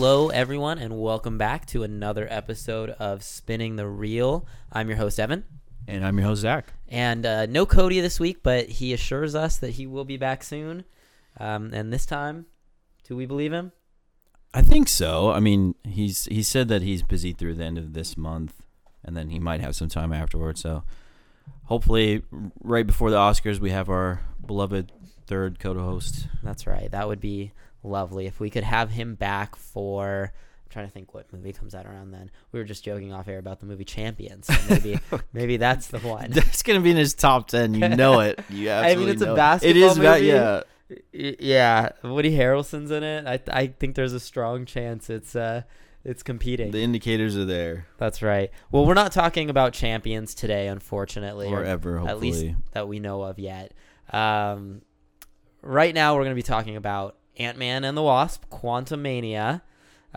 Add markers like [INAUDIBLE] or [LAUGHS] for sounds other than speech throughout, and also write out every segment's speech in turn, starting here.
Hello, everyone, and welcome back to another episode of Spinning the Reel. I'm your host, Evan. And I'm your host, Zach. And uh, no Cody this week, but he assures us that he will be back soon. Um, and this time, do we believe him? I think so. I mean, he's he said that he's busy through the end of this month, and then he might have some time afterwards. So, hopefully, right before the Oscars, we have our beloved third co-host. That's right. That would be lovely if we could have him back for. I'm trying to think what movie comes out around then. We were just joking off air about the movie Champions. So maybe [LAUGHS] maybe that's the one. That's gonna be in his top ten. You know it. [LAUGHS] You I mean, it's a know it. basketball It is. movie. yeah. Yeah, Woody Harrelson's in it. I I think there's a strong chance it's uh it's competing. The indicators are there, That's right. Well, we're not talking about champions today, unfortunately, or ever. Hopefully, at least that we know of yet. Um, right now, we're going to be talking about Ant Man and the Wasp: Quantumania.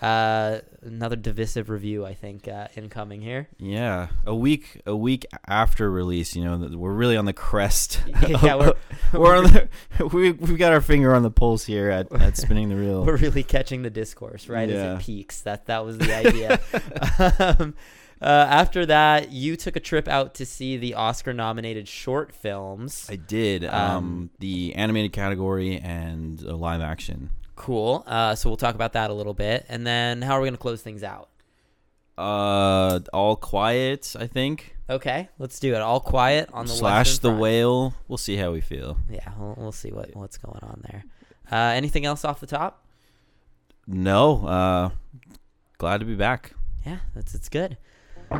Uh, another divisive review, I think, uh, incoming here. Yeah, a week a week after release, you know, we're really on the crest. [LAUGHS] Yeah, we're- [LAUGHS] we're on the [LAUGHS] we we've got our finger on the pulse here at, at spinning the reel. We're really catching the discourse right as it peaks. That that was the idea. um, uh, after that, you took a trip out to see the Oscar-nominated short films. I did um, Um, the animated category and uh, live action. Cool. Uh, so we'll talk about that a little bit, and then how are we going to close things out? Uh, all quiet, I think. Okay, let's do it. All quiet on the Slash the whale. We'll see how we feel. Yeah, we'll, we'll see what what's going on there. Uh, anything else off the top? No, uh, glad to be back. Yeah, that's it's good. All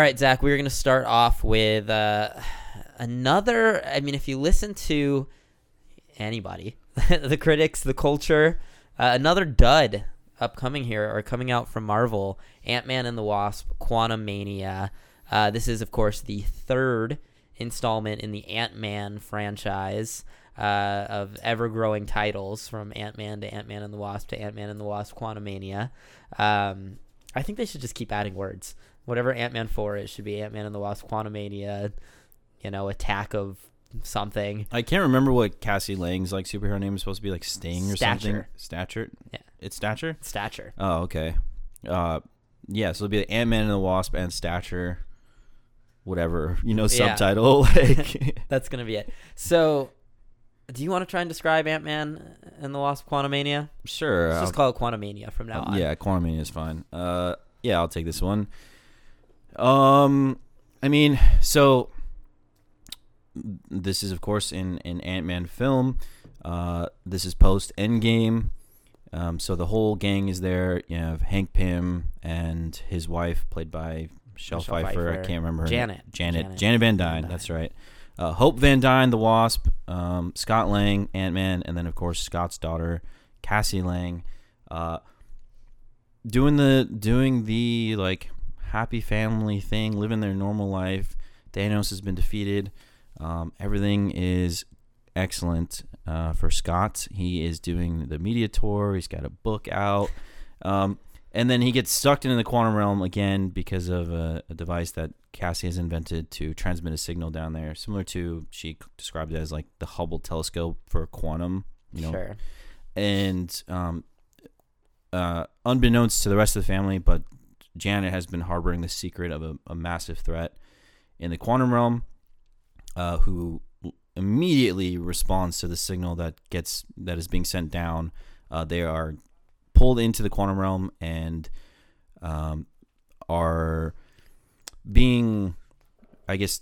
right, Zach, we're going to start off with uh, another. I mean, if you listen to anybody, [LAUGHS] the critics, the culture, uh, another dud upcoming here are coming out from Marvel Ant Man and the Wasp, Quantumania. Uh, this is, of course, the third installment in the Ant Man franchise uh, of ever growing titles from Ant Man to Ant Man and the Wasp to Ant Man and the Wasp, Quantumania. Um, I think they should just keep adding words. Whatever Ant Man 4 is, should be Ant Man and the Wasp, Quantumania, you know, attack of something. I can't remember what Cassie Lang's like superhero name is supposed to be, like Sting or something. Stature. Stature. Yeah. It's Stature. Stature. Oh, okay. Uh, yeah, so it'll be the Ant Man and the Wasp and Stature, whatever you know, Yeah. subtitle. [LAUGHS] Like, [LAUGHS] That's gonna be it. So, do you want to try and describe Ant Man and the Wasp: Quantumania? sure. Let's I'll- just call it Quantumania from now on. Yeah, Quantumania is fine. Uh, yeah, I'll take this one. Um, I mean, so this is of course in an Ant Man film. Uh, this is post Endgame. Um, so the whole gang is there. You have Hank Pym and his wife, played by Michelle, Michelle Pfeiffer. I can't remember her Janet. name. Janet. Janet Janet, Van Dyne. Van That's right. Uh, Hope Van Dyne, the Wasp. Um, Scott Lang, Ant Man, and then of course Scott's daughter, Cassie Lang. Uh, doing the doing the like happy family thing, living their normal life. Thanos has been defeated. Um, everything is excellent uh, for Scott. He is doing the media tour. He's got a book out, um, and then he gets sucked into the quantum realm again because of a, a device that Cassie has invented to transmit a signal down there, similar to she described it as like the Hubble telescope for quantum. You know, Sure. and um, uh, unbeknownst to the rest of the family, but Janet has been harboring the secret of a, a massive threat in the quantum realm, uh, who immediately responds to the signal that gets that is being sent down. Uh, they are pulled into the quantum realm and um, are being, I guess,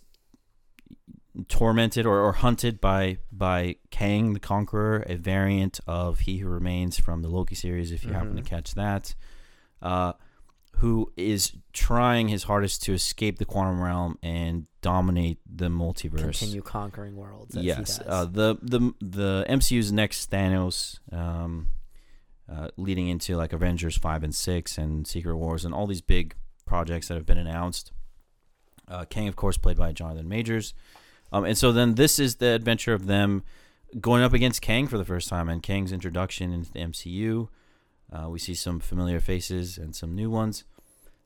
tormented or, or hunted by by Kang the Conqueror, a variant of He Who Remains from the Loki series. If you happen to catch that, uh, who is trying his hardest to escape the quantum realm and dominate the multiverse. Continue conquering worlds. As yes, uh, the the the MCU's next Thanos, um, uh, leading into like Avengers five and six and Secret Wars and all these big projects that have been announced. Uh, Kang, of course, played by Jonathan Majors, um, and so then this is the adventure of them going up against Kang for the first time and Kang's introduction into the MCU. Uh, we see some familiar faces and some new ones.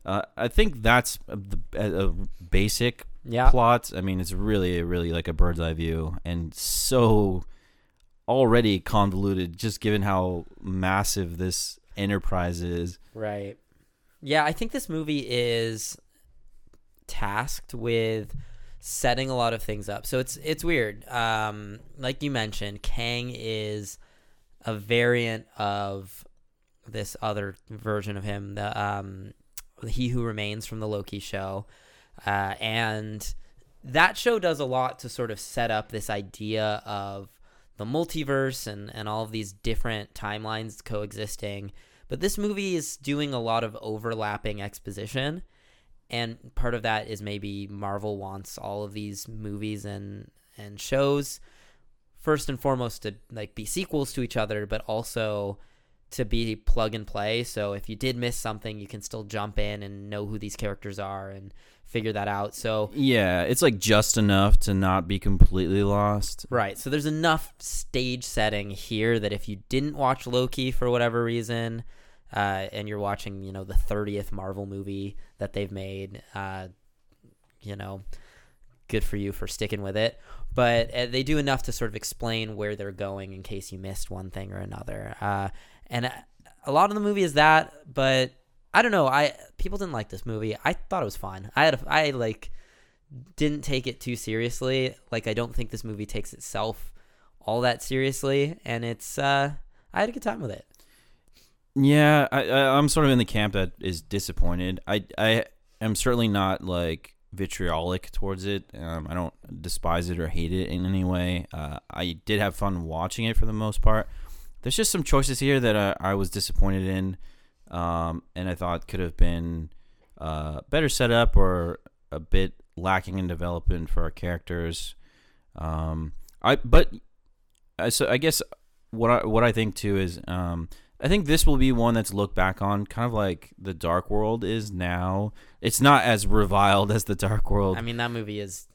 Uh, I think that's a, a, a basic Yeah. plot. I mean, it's really, really like a bird's eye view and so already convoluted, just given how massive this enterprise is. Right. Yeah, I think this movie is tasked with setting a lot of things up. So it's it's weird. Um, like you mentioned, Kang is a variant of this other version of him, the um, He Who Remains from the Loki show, uh, and that show does a lot to sort of set up this idea of the multiverse and and all of these different timelines coexisting. But this movie is doing a lot of overlapping exposition. And part of that is maybe Marvel wants all of these movies and and shows first and foremost to like be sequels to each other, but also to be plug and play. So if you did miss something, you can still jump in and know who these characters are and figure that out. So Yeah, it's like just enough to not be completely lost. Right. So there's enough stage setting here that if you didn't watch Loki for whatever reason, uh, and you're watching, you know, the 30th Marvel movie that they've made, uh, you know, good for you for sticking with it. But uh, they do enough to sort of explain where they're going in case you missed one thing or another. And a lot of the movie is that, but I don't know. I people didn't like this movie. I thought it was fun. I had a, I like didn't take it too seriously. Like I don't think this movie takes itself all that seriously, and it's uh, I had a good time with it. Yeah, I, I I'm sort of in the camp that is disappointed. I I am certainly not like vitriolic towards it. Um, I don't despise it or hate it in any way. Uh, I did have fun watching it for the most part. There's just some choices here that I, I was disappointed in, um, and I thought could have been uh, better set up or a bit lacking in development for our characters. Um, I but I so I guess what I what I think too is um, I think this will be one that's looked back on kind of like the Dark World is now. It's not as reviled as the Dark World, I mean, that movie is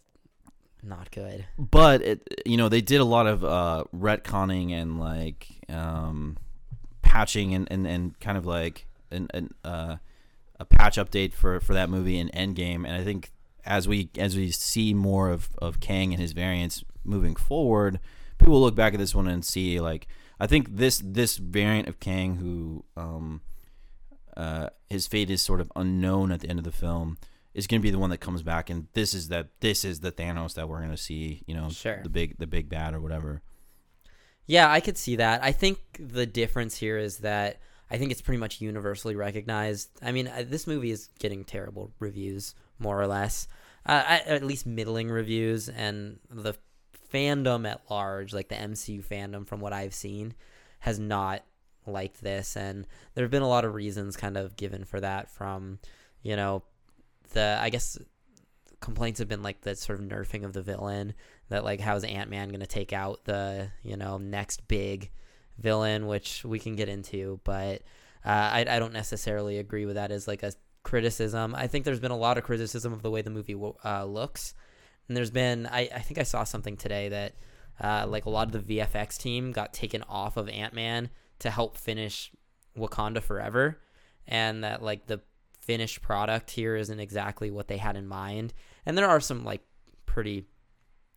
not good. but it you know they did a lot of uh, retconning and like um, patching and, and, and kind of like an, an uh, a patch update for, for that movie in Endgame, and I think as we as we see more of, of Kang and his variants moving forward, people will look back at this one and see like I think this this variant of Kang who um, uh, his fate is sort of unknown at the end of the film is going to be the one that comes back and this is that this is the Thanos that we're going to see you know Sure. the big the big bad or whatever Yeah, I could see that. I think the difference here is that I think it's pretty much universally recognized. I mean, this movie is getting terrible reviews, more or less, uh, at least middling reviews, and the fandom at large, like the MCU fandom, from what I've seen, has not liked this, and there have been a lot of reasons kind of given for that. From you know, the I guess complaints have been like the sort of nerfing of the villain that like how's ant-man gonna take out the you know next big villain which we can get into but uh, I, I don't necessarily agree with that as like a criticism. I think there's been a lot of criticism of the way the movie uh, looks. And there's been I, I think i saw something today that uh, like a lot of the vfx team got taken off of ant-man to help finish wakanda forever and that like the finished product here isn't exactly what they had in mind and there are some like pretty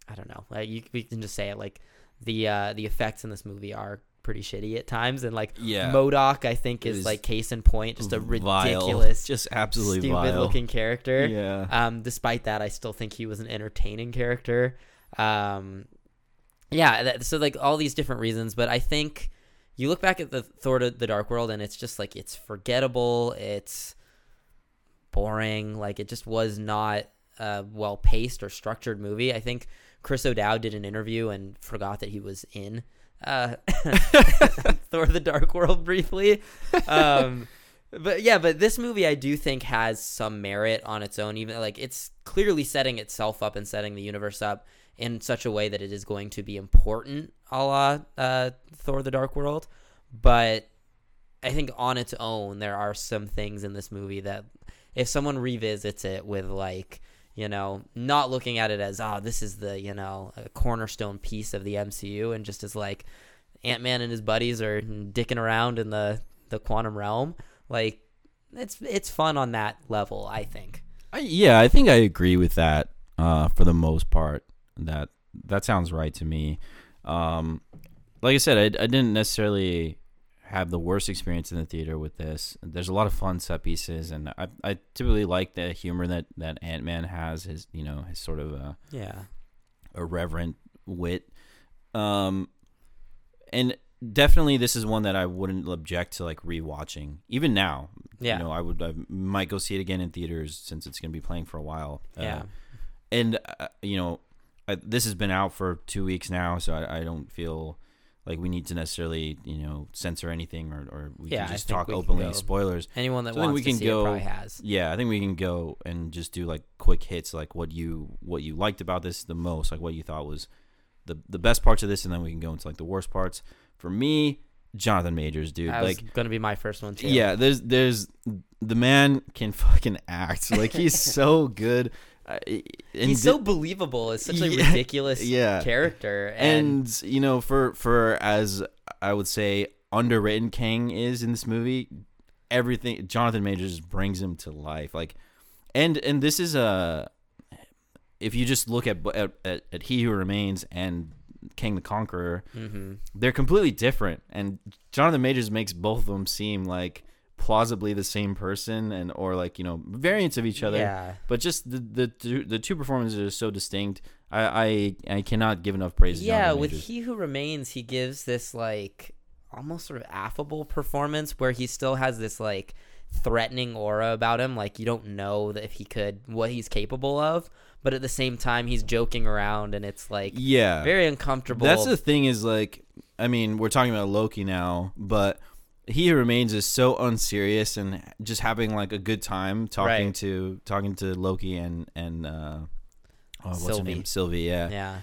I don't know. Like you, we can just say it like the uh, the effects in this movie are pretty shitty at times, and like Yeah. MODOK, I think is is like case in point, just a Vile. ridiculous, just absolutely stupid vile. looking character. yeah Um, despite that, I still think he was an entertaining character. Um, yeah, that, so like all these different reasons, but I think you look back at the Thor: to the Dark World, and it's just like it's forgettable. It's boring. Like it just was not a well paced or structured movie. I think Chris O'Dowd did an interview and forgot that he was in uh, [LAUGHS] Thor: The Dark World briefly. Um, but yeah, but this movie I do think has some merit on its own. Even like it's clearly setting itself up and setting the universe up in such a way that it is going to be important, a la uh, Thor: The Dark World. But I think on its own, there are some things in this movie that if someone revisits it with like you know, not looking at it as oh this is the you know cornerstone piece of the MCU, and just as like Ant Man and his buddies are dicking around in the the quantum realm, like it's it's fun on that level. I think. I, yeah, I think I agree with that uh, for the most part. That that sounds right to me. Um, like I said, I, I didn't necessarily have the worst experience in the theater with this. There's a lot of fun set pieces, and I, I typically like the humor that, that Ant Man has. His you know his sort of a Yeah. irreverent wit. Um, and definitely this is one that I wouldn't object to like rewatching even now. Yeah. you know I would I might go see it again in theaters since it's gonna be playing for a while. Uh, Yeah. and uh, you know I, this has been out for two weeks now, so I, I don't feel like we need to necessarily you know censor anything or, or we Yeah, can just talk openly go- spoilers. Anyone that So wants we to can see go- it probably has. Yeah, I think we can go and just do like quick hits, like what you what you liked about this the most, like what you thought was the the best parts of this, and then we can go into like the worst parts. For me, Jonathan Majors, dude, That was like gonna be my first one too. yeah, there's there's the man can fucking act, like he's [LAUGHS] so good. He's so believable. It's such a Yeah, ridiculous [LAUGHS] yeah. character, and, and you know for for as I would say underwritten Kang is in this movie, everything Jonathan Majors brings him to life. Like, and and this is a if you just look at at, at, at He Who Remains and Kang the Conqueror, Mhm. they're completely different, and Jonathan Majors makes both of them seem like plausibly the same person and or like you know variants of each other yeah, but just the the two, the two performances are so distinct. I I, I cannot give enough praise. to yeah. With He Who Remains, he gives this like almost sort of affable performance where he still has this like threatening aura about him. Like you don't know that if he could what he's capable of, but at the same time he's joking around and it's like yeah, very uncomfortable. that's the thing. Is like, I mean, we're talking about Loki now, but he remains is so unserious and just having like a good time talking Right. to talking to Loki and and uh, oh, what's her name? Sylvie. Yeah, yeah.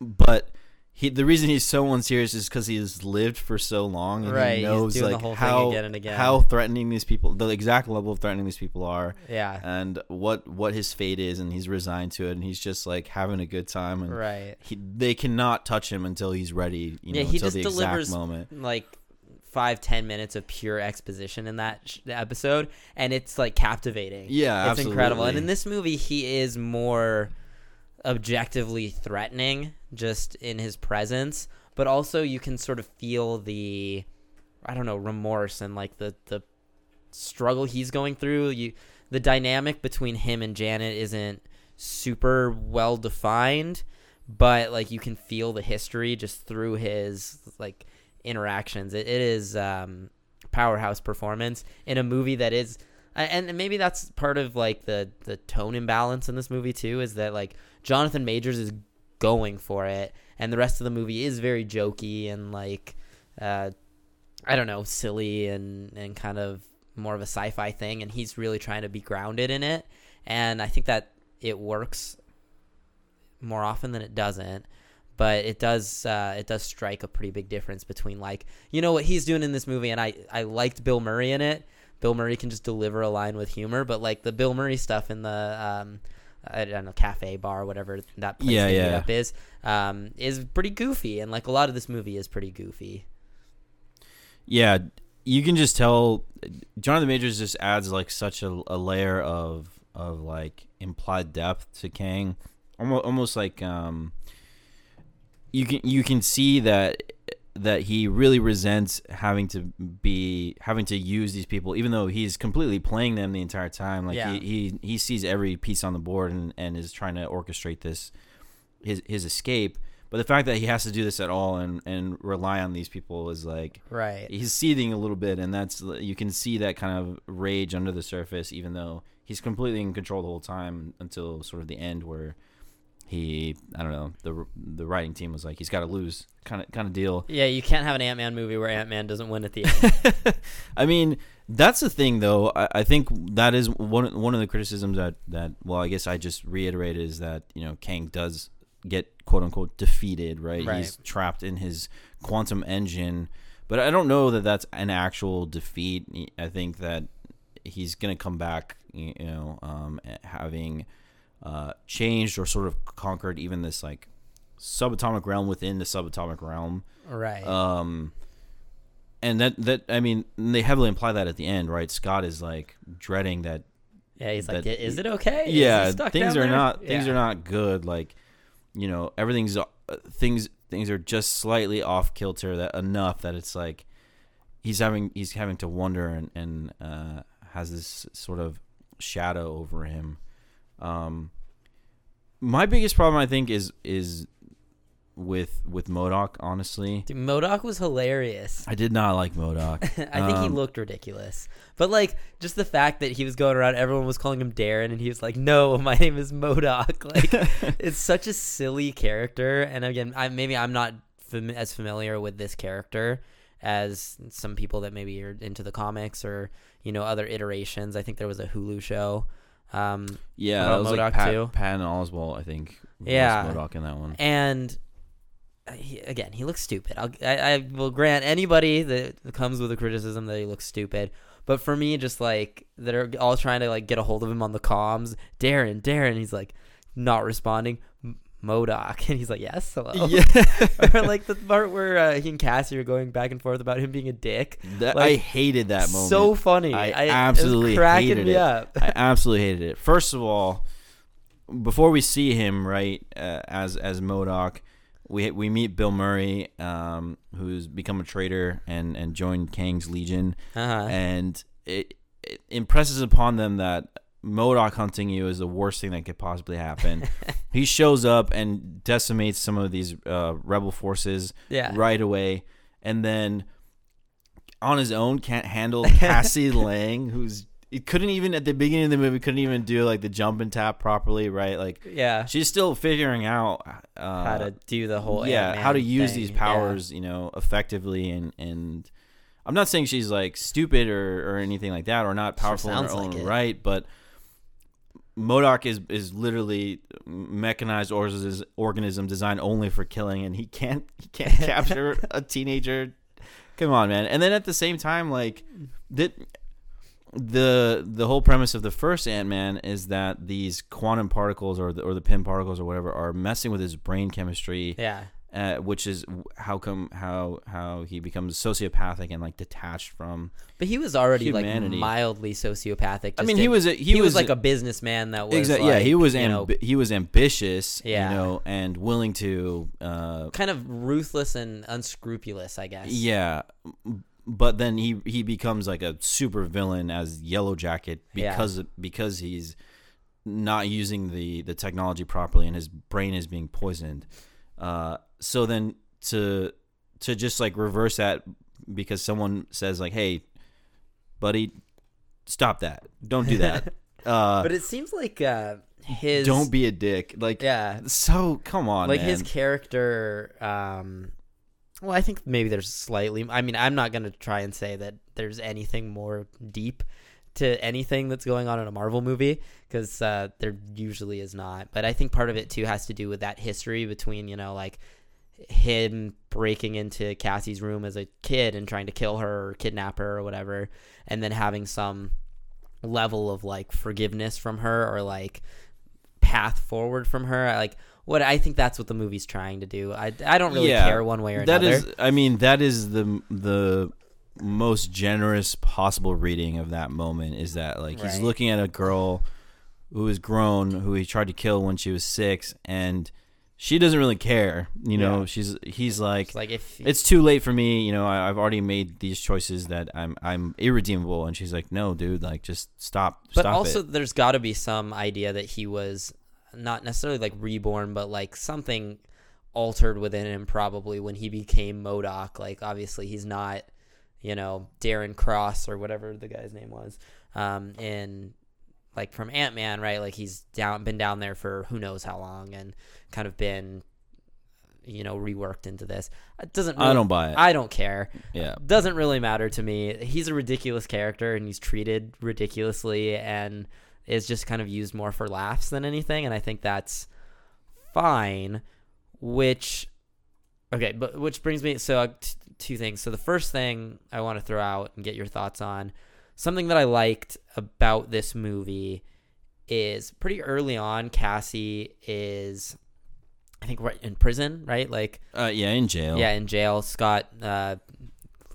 but. He, the reason he's so unserious is because he has lived for so long and Right, he knows like how again and again. how threatening these people, the exact level of threatening these people are, Yeah. and what what his fate is and he's resigned to it and he's just like having a good time and Right. he, they cannot touch him until he's ready you know Yeah, he until just the delivers- exact moment like five ten minutes of pure exposition in that sh- episode and it's like captivating. Yeah it's incredible. and in this movie he is more objectively threatening just in his presence but also you can sort of feel the i don't know remorse and like the the struggle he's going through. You the dynamic between him and janet isn't super well defined but like you can feel the history just through his like interactions. It, it is um powerhouse performance in a movie that is and maybe that's part of like the the tone imbalance in this movie too is that like Jonathan Majors is going for it and the rest of the movie is very jokey and like uh I don't know silly and and kind of more of a sci-fi thing and he's really trying to be grounded in it. And I think that it works more often than it doesn't but it does uh, it does strike a pretty big difference between like you know what he's doing in this movie and I I liked Bill Murray in it. Bill Murray can just deliver a line with humor but like the Bill Murray stuff in the um I don't know cafe bar whatever that place Yeah, yeah. up is um is pretty goofy and like a lot of this movie is pretty goofy. Yeah you can just tell jonathan majors just adds like such a, a layer of of like implied depth to kang. Almost, almost like um you can you can see that that he really resents having to be having to use these people even though he's completely playing them the entire time. Like Yeah. he, he he sees every piece on the board and, and is trying to orchestrate this his his escape. But the fact that he has to do this at all and and rely on these people is like right. he's seething a little bit and that's you can see that kind of rage under the surface even though he's completely in control the whole time until sort of the end where he I don't know the the writing team was like he's got to lose kind of kind of deal yeah you can't have an Ant-Man movie where Ant-Man doesn't win at the end [LAUGHS] I mean, that's the thing, though. I, I think that is one one of the criticisms that that well, I guess I just reiterated is that you know Kang does get quote unquote defeated, right? Right. He's trapped in his quantum engine, but I don't know that that's an actual defeat. I think that he's gonna come back, you know, um, having uh, changed or sort of conquered even this like subatomic realm within the subatomic realm. Right. Um, and that that I mean they heavily imply that at the end, right? Scott is like dreading that. yeah, he's like, is it okay? Is yeah, things are there?" not things Yeah. are not good. Like, you know, everything's uh, things things are just slightly off kilter that enough that it's like he's having he's having to wonder and and uh, has this sort of shadow over him. Um, my biggest problem, I think, is is with with MODOK. Honestly, Dude, MODOK was hilarious. I did not like MODOK. [LAUGHS] I think he Um, looked ridiculous. But like just the fact that he was going around, everyone was calling him Darren, and he was like, "No, [LAUGHS] my name is MODOK." [LAUGHS] Like it's such a silly character. And again, I maybe I'm not fam- as familiar with this character as some people that maybe are into the comics or you know other iterations. I think there was a Hulu show. Um, Yeah, that was MODOK like Pat, too? Patton Oswalt, I think. Yeah. MODOK in that one. and uh, he, again, he looks stupid. I'll, I, I will grant anybody that comes with a criticism that he looks stupid. But for me, just like they're all trying to like get a hold of him on the comms, Darren, Darren, he's like not responding. MODOK, [LAUGHS] and he's like, "Yes, hello." Yeah, [LAUGHS] or like the part where uh, he and Cassie are going back and forth about him being a dick. that, Like, I hated that moment. So funny. I it was absolutely cracking hated me it. up. I [LAUGHS] absolutely hated it. First of all, before we see him right uh, as as MODOK, we we meet Bill Murray, um, who's become a traitor and and joined Kang's Legion, Uh-huh. and it, it impresses upon them that MODOK hunting you is the worst thing that could possibly happen. [LAUGHS] he shows up and decimates some of these uh, rebel forces yeah. right away, and then on his own can't handle [LAUGHS] Cassie Lang, who's he couldn't even at the beginning of the movie couldn't even do like the jump and tap properly, right? Like Yeah. she's still figuring out uh, How to do the whole yeah how to use thing. these Yeah. powers, you know, effectively and and. I'm not saying she's like stupid or, or anything like that, or not Sure powerful in her like own it. right, but MODOK is is literally mechanized organism organism designed only for killing, and he can't he can't [LAUGHS] capture a teenager. Come on, man! And then at the same time, like that, the the whole premise of the first Ant Man is that these quantum particles or the, or the Pym particles or whatever are messing with his brain chemistry, Yeah. Uh, which is how come how how he becomes sociopathic and like detached from. But he was already Humanity. like mildly sociopathic. I mean, he was a, he, he, was, was like a businessman that was exactly yeah he was you know, he was ambitious Yeah. you know and willing to uh kind of ruthless and unscrupulous, I guess. yeah but then he he becomes like a super villain as Yellowjacket Yeah. because because he's not using the the technology properly and his brain is being poisoned uh so then to to just like reverse that because someone says like hey buddy stop that don't do that [LAUGHS] uh But it seems like uh, his don't be a dick like yeah, so come on like man. his character. Um, well, I think maybe there's slightly. I mean, I'm not gonna try and say that there's anything more deep to anything that's going on in a Marvel movie because uh, there usually is not. But I think part of it too has to do with that history between you know like him breaking into Cassie's room as a kid and trying to kill her or kidnap her or whatever, and then having some level of like forgiveness from her or like path forward from her. I, Like what I think that's what the movie's trying to do. I, I don't really Yeah, care one way or another. That is, I mean, that is the the most generous possible reading of that moment. Is that like he's Right. looking at a girl who is grown, who he tried to kill when she was six, and she doesn't really care. You know, Yeah. she's he's like. It's like if it's too late for me, you know. I, I've already made these choices that I'm I'm irredeemable, and she's like, "No, dude, like just stop, but stop also it." there's got to be some idea that he was not necessarily like reborn, but like something altered within him probably when he became MODOK. Like obviously he's not, you know, Darren Cross or whatever the guy's name was, um, in like from Ant Man, right? Like he's down, been down there for who knows how long, and kind of been, you know, reworked into this. It doesn't. Really, I don't buy it. I don't care. yeah, Doesn't really matter to me. He's a ridiculous character, and he's treated ridiculously, and is just kind of used more for laughs than anything. And I think that's fine. Which, okay, but which brings me so uh, t- two things. So the first thing I want to throw out and get your thoughts on something that I liked about this movie is pretty early on. Cassie is, I think, right in prison, right? Like, Uh, yeah, in jail. yeah, in jail. Scott uh,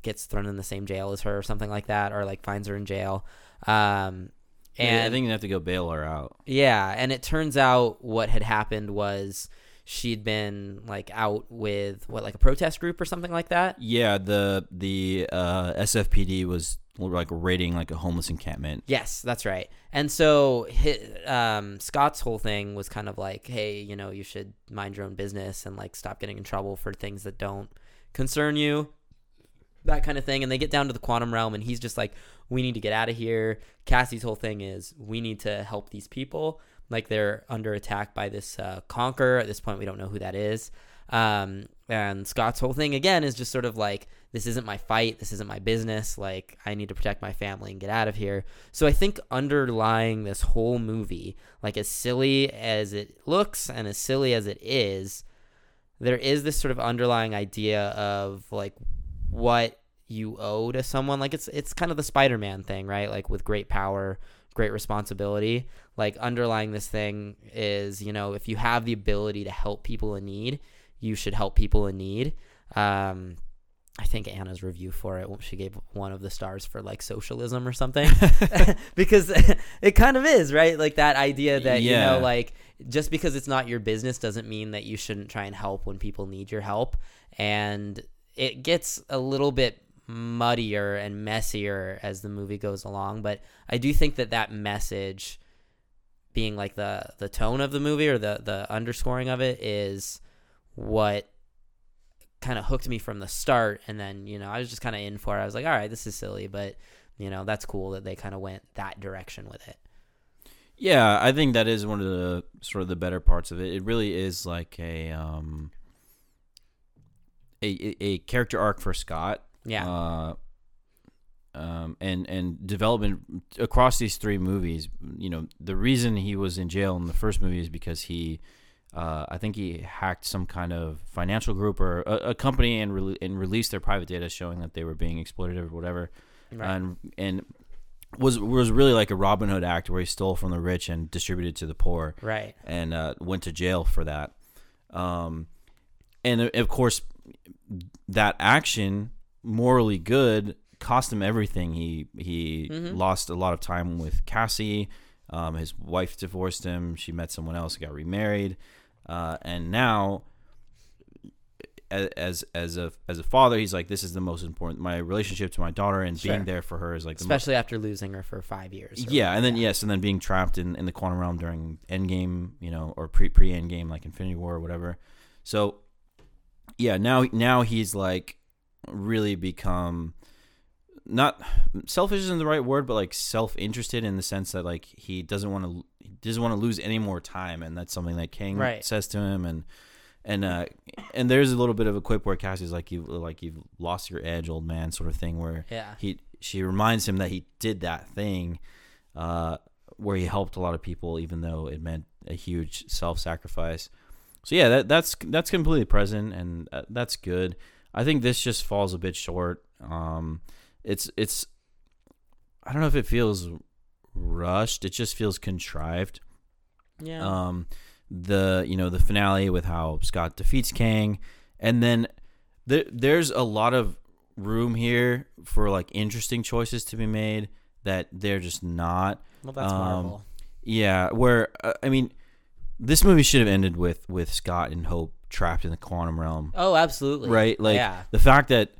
gets thrown in the same jail as her, or something like that, or like finds her in jail. Um, Yeah, and I think you have to go bail her out. yeah, and it turns out what had happened was she'd been like out with what like a protest group or something like that. Yeah, the the uh, SFPD was like raiding like a homeless encampment. Yes, that's right. And so hi um, Scott's whole thing was kind of like, hey, you know, you should mind your own business and like stop getting in trouble for things that don't concern you, that kind of thing. And they get down to the quantum realm, and he's just like, we need to get out of here. Cassie's whole thing is, we need to help these people. Like they're under attack by this uh, conqueror. At this point, we don't know who that is. Um, and Scott's whole thing again is just sort of like, this isn't my fight. This isn't my business. Like, I need to protect my family and get out of here. So I think underlying this whole movie, like as silly as it looks and as silly as it is, there is this sort of underlying idea of like what you owe to someone. Like it's it's kind of the Spider-Man thing, right? Like with great power, great responsibility. Like underlying this thing is, you know, if you have the ability to help people in need, you should help people in need. Um, I think Anna's review for it, she gave one of the stars for like socialism or something, [LAUGHS] [LAUGHS] because [LAUGHS] it kind of is, right? Like that idea that you know, like just because it's not your business doesn't mean that you shouldn't try and help when people need your help, and it gets a little bit muddier and messier as the movie goes along. But I do think that that message, being like the the tone of the movie or the the underscoring of it, is what kind of hooked me from the start and then you know i was just kind of in for it i was like all right this is silly but you know that's cool that they kind of went that direction with it Yeah, I think that is one of the sort of the better parts of it. It really is like a um a a, character arc for Scott. yeah Uh, um, and and development across these three movies. You know, the reason he was in jail in the first movie is because he, uh, I think he hacked some kind of financial group or a, a company and re- and released their private data showing that they were being exploited or whatever, right. and and was was really like a Robin Hood act where he stole from the rich and distributed to the poor right and uh, went to jail for that. Um, and of course, that action, morally good, cost him everything. He he Mhm. lost a lot of time with Cassie. Um, his wife divorced him. She met someone else, got remarried, uh, and now, as as a as a father, he's like, this is the most important. My relationship to my daughter and Sure. being there for her is like the most especially after losing her for five years yeah, and then yes, and then being trapped in, in the quantum realm during Endgame, you know, or pre pre Endgame like Infinity War or whatever. So yeah, now now he's like really become not selfish isn't the right word, but like self interested in the sense that like he doesn't want to he doesn't want to lose any more time, and that's something that Kang Right. says to him, and and uh and there's a little bit of a quip where Cassie's like you like you've lost your edge, old man, sort of thing where yeah. he she reminds him that he did that thing uh, where he helped a lot of people even though it meant a huge self-sacrifice. So yeah that that's that's completely present and uh, that's good. I think this just falls a bit short. Um it's it's i don't know if it feels rushed. It just feels contrived. Yeah. Um, the you know the finale with how Scott defeats Kang, and then there there's a lot of room here for like interesting choices to be made that they're just not. well that's um, marvel. Yeah, where uh, I mean, this movie should have ended with with Scott and Hope trapped in the quantum realm, oh absolutely. Right? Like yeah. the fact that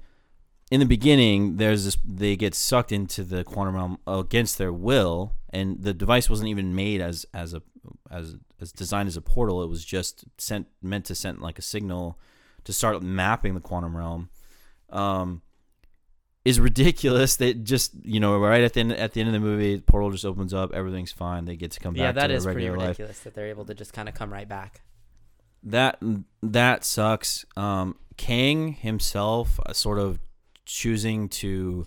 in the beginning there's this they get sucked into the quantum realm against their will and the device wasn't even made as as a as as designed as a portal. It was just sent meant to send like a signal to start mapping the quantum realm. Um is ridiculous. That just you know right at the end at the end of the movie the portal just opens up. Everything's fine. They get to come back yeah that is pretty regular life. ridiculous that they're able to just kind of come right back. That that sucks. Um, Kang himself, uh, sort of choosing to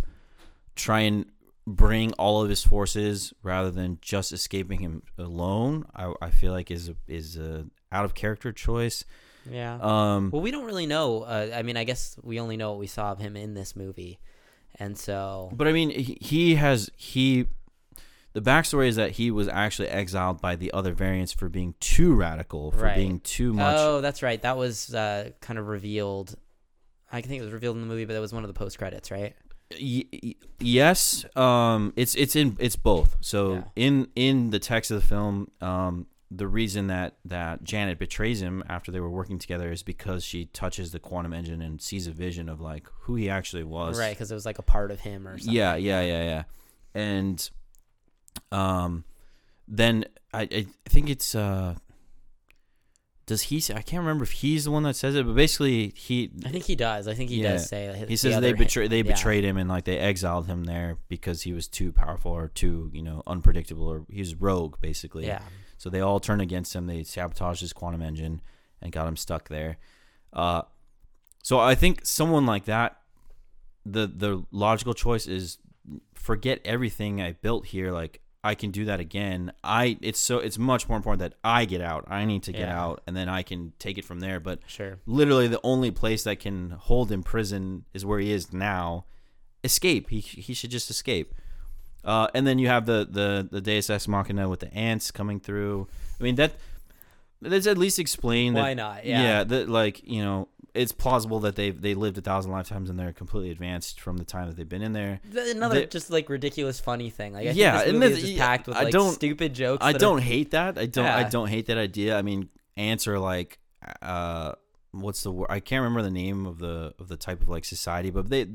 try and bring all of his forces rather than just escaping him alone, I, I feel like is a, is a out of character choice. yeah Um, well we don't really know uh, i mean i guess we only know what we saw of him in this movie and so but I mean, he, he has he. the backstory is that he was actually exiled by the other variants for being too radical, for Right. being too much. Oh, that's right. That was uh, kind of revealed. I think it was revealed in the movie, but that was one of the post credits, right? Y- yes, um, it's it's in it's both. So Yeah. in in the text of the film, um, the reason that that Janet betrays him after they were working together is because she touches the quantum engine and sees a vision of like who he actually was. Right, because it was like a part of him or something. Yeah, yeah, yeah, yeah. And um then I I think it's uh does he say I can't remember if he's the one that says it, but basically he I think he does. I think he Yeah. does say he the says they other- betray they yeah. betrayed him and like they exiled him there because he was too powerful or too, you know, unpredictable or he was rogue basically. Yeah, So they all turned against him. They sabotaged his quantum engine and got him stuck there. Uh, so I think someone like that, the the logical choice is forget everything I built here. Like I can do that again. I it's so it's much more important that I get out. I need to get Yeah. out, and then I can take it from there. But sure. literally, the only place that can hold him prison is where he is now. Escape. He he should just escape. Uh, and then you have the the the Deus Ex Machina with the ants coming through. I mean that that's at least explained. Why that, not? Yeah, Yeah. that like you know it's plausible that they they lived a thousand lifetimes and they're completely advanced from the time that they've been in there. Another the- just like ridiculous funny thing. Like I Yeah, think this and this- is just yeah, packed with I like don't- stupid jokes. I don't hate that. I don't. I don't hate that idea. I mean, ants are like, uh, what's the word? I can't remember the name of the of the type of like society, but they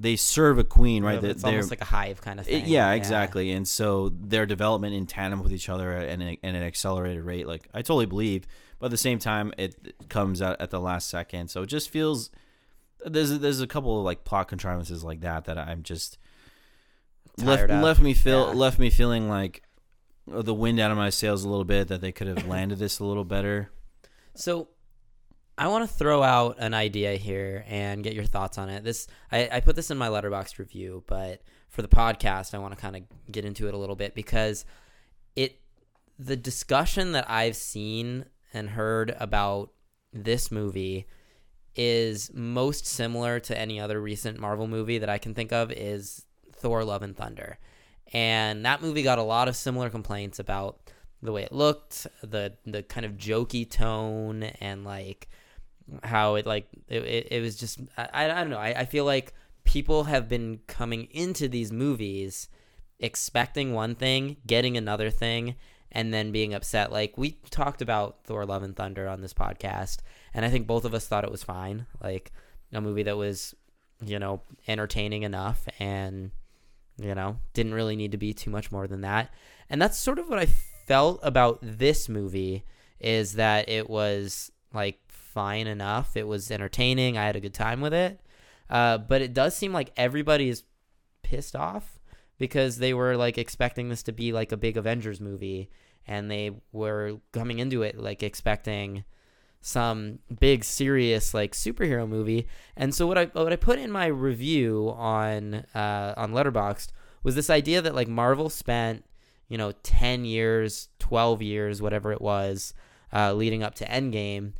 they serve a queen, right? That It's they're almost like a hive kind of it- thing. yeah, exactly. And so their development in tandem with each other and at an accelerated rate, like I totally believe. But at the same time, it comes out at the last second, so it just feels there's there's a couple of like plot contrivances like that that I'm just left left me feel Yeah. left me feeling like the wind out of my sails a little bit that they could have landed this a little better. So I want to throw out an idea here and get your thoughts on it. This I, I put this in my Letterboxd review, but for the podcast, I want to kind of get into it a little bit because it the discussion that I've seen and heard about this movie is most similar to any other recent Marvel movie that I can think of is Thor Love and Thunder. And that movie got a lot of similar complaints about the way it looked, the the kind of jokey tone and like how it like it, it, it was just I, I don't know. I, I feel like people have been coming into these movies expecting one thing, getting another thing, and then being upset. Like we talked about Thor Love and Thunder on this podcast, and I think both of us thought it was fine. Like a movie that was, you know, entertaining enough and you know, didn't really need to be too much more than that. And that's sort of what I felt about this movie is that it was like fine enough. It was entertaining. I had a good time with it. Uh, but it does seem like everybody is pissed off because they were like expecting this to be like a big Avengers movie and they were coming into it like expecting some big serious like superhero movie. And so what I what I put in my review on uh, on Letterboxd was this idea that like Marvel spent you know 10 years, 12 years, whatever it was, uh, leading up to Endgame,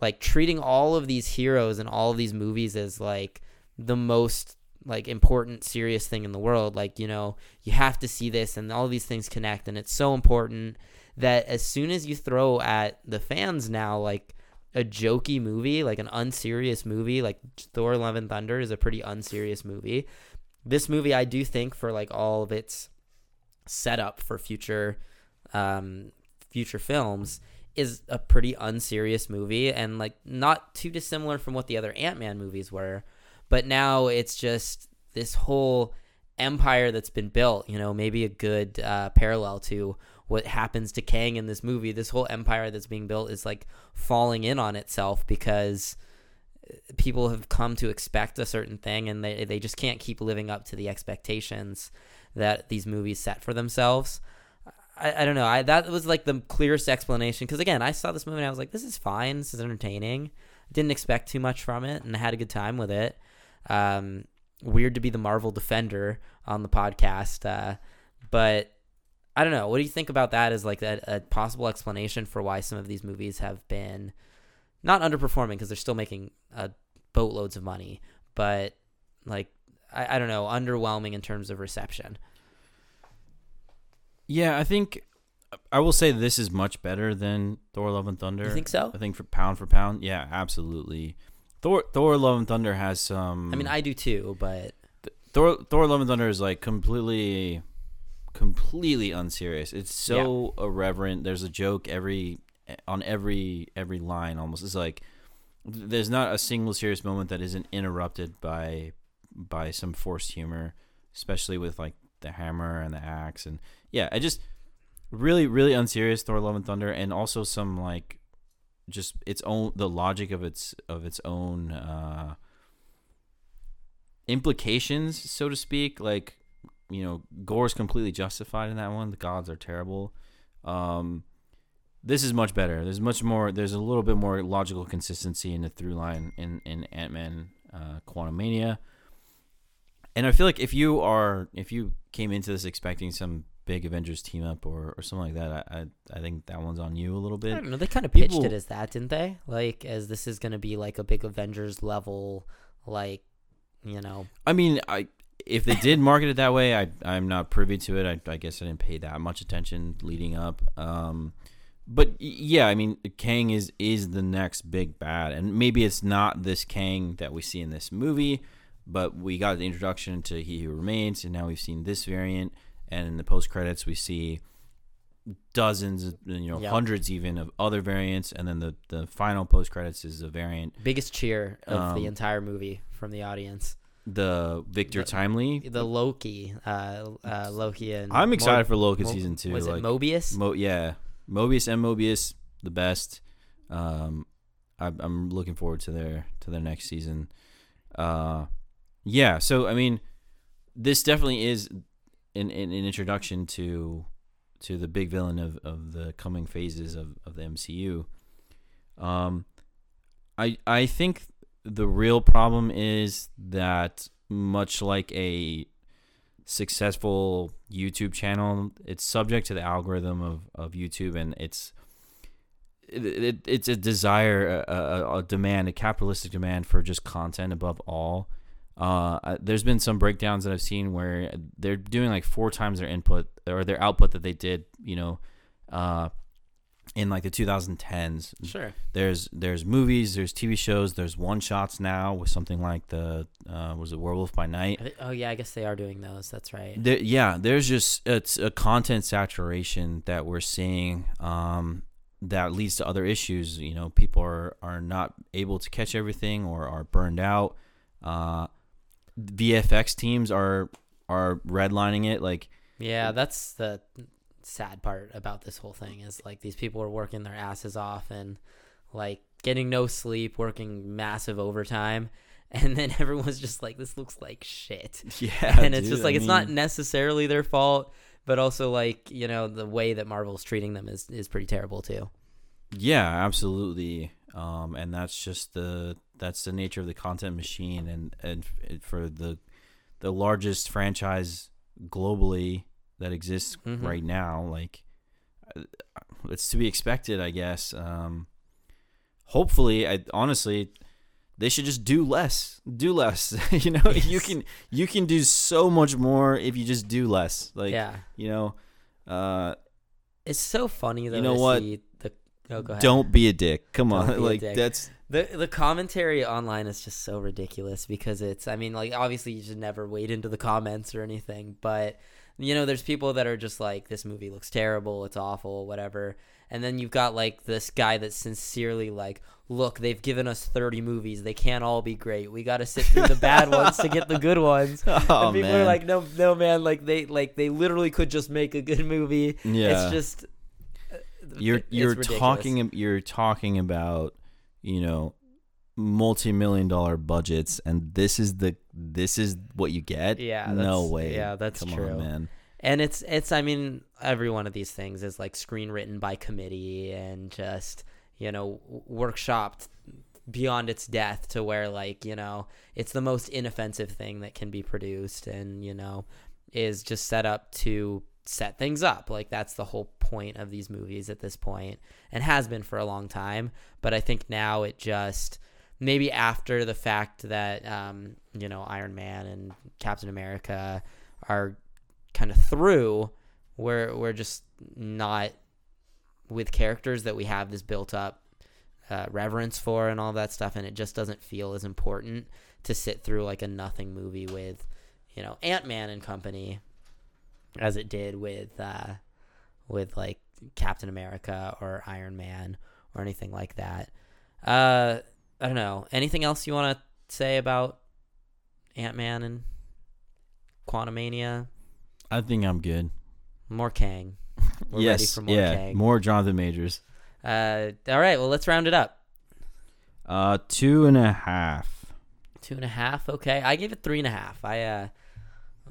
like treating all of these heroes and all of these movies as like the most like important serious thing in the world. Like you know you have to see this and all these things connect and it's so important that as soon as you throw at the fans now like a jokey movie like an unserious movie like Thor Love and Thunder is a pretty unserious movie. This movie I do think for like all of its setup for future um future films is a pretty unserious movie and like not too dissimilar from what the other Ant-Man movies were but now it's just this whole empire that's been built you know maybe a good uh, parallel to what happens to kang in this movie this whole empire that's being built is like falling in on itself because people have come to expect a certain thing and they, they just can't keep living up to the expectations that these movies set for themselves I, I don't know. I that was like the clearest explanation because again, I saw this movie and I was like, "This is fine. This is entertaining." Didn't expect too much from it and I had a good time with it. Um, weird to be the Marvel defender on the podcast, uh, but I don't know. What do you think about that? As like a, a possible explanation for why some of these movies have been not underperforming because they're still making uh, boatloads of money, but like I, I don't know, underwhelming in terms of reception. Yeah, I think I will say this is much better than Thor: Love and Thunder. You think so? I think for pound for pound, yeah, absolutely. Thor: Thor: Love and Thunder has some. I mean, I do too, but Thor: Thor: Love and Thunder is like completely, completely unserious. It's so irreverent. There's a joke every on every every line almost. It's like there's not a single serious moment that isn't interrupted by by some forced humor, especially with like the hammer and the axe and yeah, I just really really unserious Thor: Love and Thunder, and also some like just its own the logic of its of its own uh implications, so to speak. Like you know, Gorr is completely justified in that one. The gods are terrible. Um, this is much better. There's much more. There's a little bit more logical consistency in the through line in in Ant Man, uh, Quantumania. And I feel like if you are if you came into this expecting some big Avengers team up or, or something like that, I, I I think that one's on you a little bit. I don't know. They kind of pitched People- it as that, didn't they? Like, as this is going to be like a big Avengers level, like, you know, I mean, I if they did [LAUGHS] market it that way, I I'm not privy to it. I, I guess I didn't pay that much attention leading up. Um, but yeah, I mean, Kang is is the next big bad, and maybe it's not this Kang that we see in this movie, but we got the introduction to He Who Remains, and now we've seen this variant, and in the post credits we see dozens, you know, Yep. hundreds even of other variants, and then the the final post credits is a variant, biggest cheer of the Um, entire movie from the audience. the Victor The- Timely. The Loki, uh, uh, Loki and I'm excited Mo- for Loki Mo- season two. Was like, it Mobius? Mo- yeah, Mobius and Mobius, the best. Um, I, I'm looking forward to their to their next season. Uh, yeah. So I mean, this definitely is an, an, introduction to to the big villain of, of the coming phases of, of the MCU. Um, I I think the real problem is that much like a successful YouTube channel, it's subject to the algorithm of, of YouTube, and it's it, it, it's a desire, a, a demand, a capitalistic demand for just content above all. Uh, there's been some breakdowns that I've seen where they're doing like four times their input or their output that they did, you know, uh, in like the 2010s. Sure. There's there's movies, there's TV shows, there's one shots now with something like the uh, was it Werewolf by Night. Thi- Oh yeah, I guess they are doing those. That's right. There, yeah, there's just it's a content saturation that we're seeing um, that leads to other issues. You know, people are are not able to catch everything or are burned out. Uh, VFX teams are are redlining it like Yeah, that's the sad part about this whole thing is like these people are working their asses off and like getting no sleep, working massive overtime, [LAUGHS] and then everyone's just like, "This looks like shit," [LAUGHS] [LAUGHS] yeah, and it's dude, just I like it's not necessarily their fault, but also like you know the way that Marvel's treating them is is pretty terrible too. Yeah, absolutely. Um, and that's just the that's the nature of the content machine, and and for the the largest franchise globally that exists Mhm. right now, like uh, it's to be expected, I guess. Um, hopefully, I honestly, they should just do less, do less. [LAUGHS] you know, you can you can do so much more if you just do less. Like yeah, you know, uh, it's so funny though. know to what? See oh, go ahead. don't be a dick. Come Don't on, [LAUGHS] like dick. that's The the commentary online is just so ridiculous because it's I mean like obviously you should never wade into the comments or anything, but you know there's people that are just like this movie looks terrible, it's awful, whatever. And then you've got like this guy that's sincerely like, look, they've given us 30 movies. They can't all be great. We got to sit through the bad ones to get the good [LAUGHS] ones. Oh and people man, are like, no, no, man, like they like they literally could just make a good movie. yeah. It's just you're you're ridiculous. talking you're talking about you know multi-million dollar budgets and this is the this is what you get Yeah, no way yeah, that's come true. on man and it's it's i mean every one of these things is like screen written by committee and just you know workshopped beyond its death to where like you know it's the most inoffensive thing that can be produced and you know is just set up to set things up. Like that's the whole point of these movies at this point and has been for a long time. But i think now it just maybe after the fact that um, you know iron man and captain america are kind of through we're we're just not with characters that we have this built up uh, reverence for and all that stuff, and it just doesn't feel as important to sit through like a nothing movie with, you know, Ant Man and company, as it did with uh, with like Captain America or Iron Man or anything like that. Uh, I don't know. Anything else you want to say about Ant Man and Quantumania? I think I'm good. More Kang. We're ready yes, for more yeah, Kang. more Jonathan Majors. Uh, all right. Well, let's round it up. Uh, two and a half. Two and a half. Okay, I gave it three and a half. I, uh,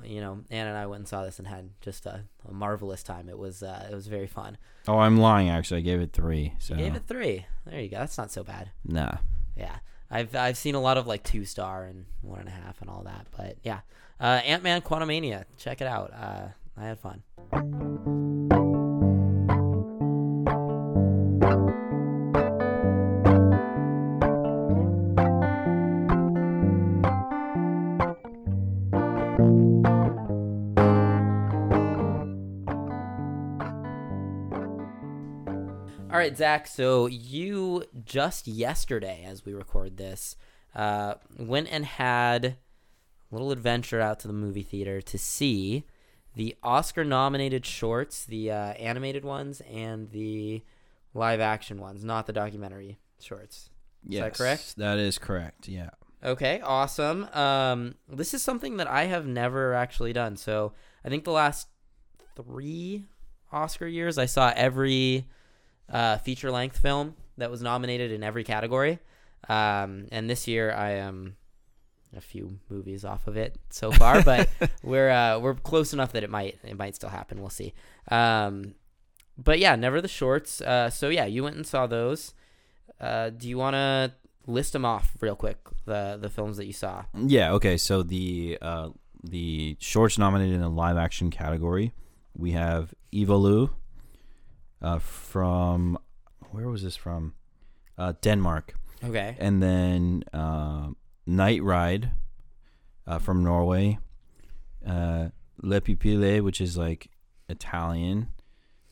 you know, Ann and I went and saw this and had just a, a marvelous time. It was, uh, it was very fun. Oh, I'm lying. Actually, I gave it three. So Gave it three. There you go. That's not so bad. nah. Yeah, I've I've seen a lot of like two star and one and a half and all that. But yeah, uh, Ant Man Quantumania. Check it out. Uh, I had fun. Right, Zach. So you just yesterday, as we record this, uh, went and had a little adventure out to the movie theater to see the Oscar-nominated shorts, the uh, animated ones and the live-action ones, not the documentary shorts. Yes, that correct? That is correct. Yeah. Okay, awesome. Um, this is something that I have never actually done. So I think the last three Oscar years, I saw every uh, feature length film that was nominated in every category. Um, and this year, I am a few movies off of it so [LAUGHS] far, but we're uh, we're close enough that it might it might still happen. We'll see. Um, but yeah, never the shorts. Uh, so yeah, you went and saw those. Uh, do you want to list them off real quick? The the films that you saw. Yeah. Okay. So the uh, the shorts nominated in the live action category, we have Ivalu, uh, from where was this from? Uh, Denmark, Okay. and then uh, Night Ride, uh, from Norway, uh, Le Pupille, which is like Italian.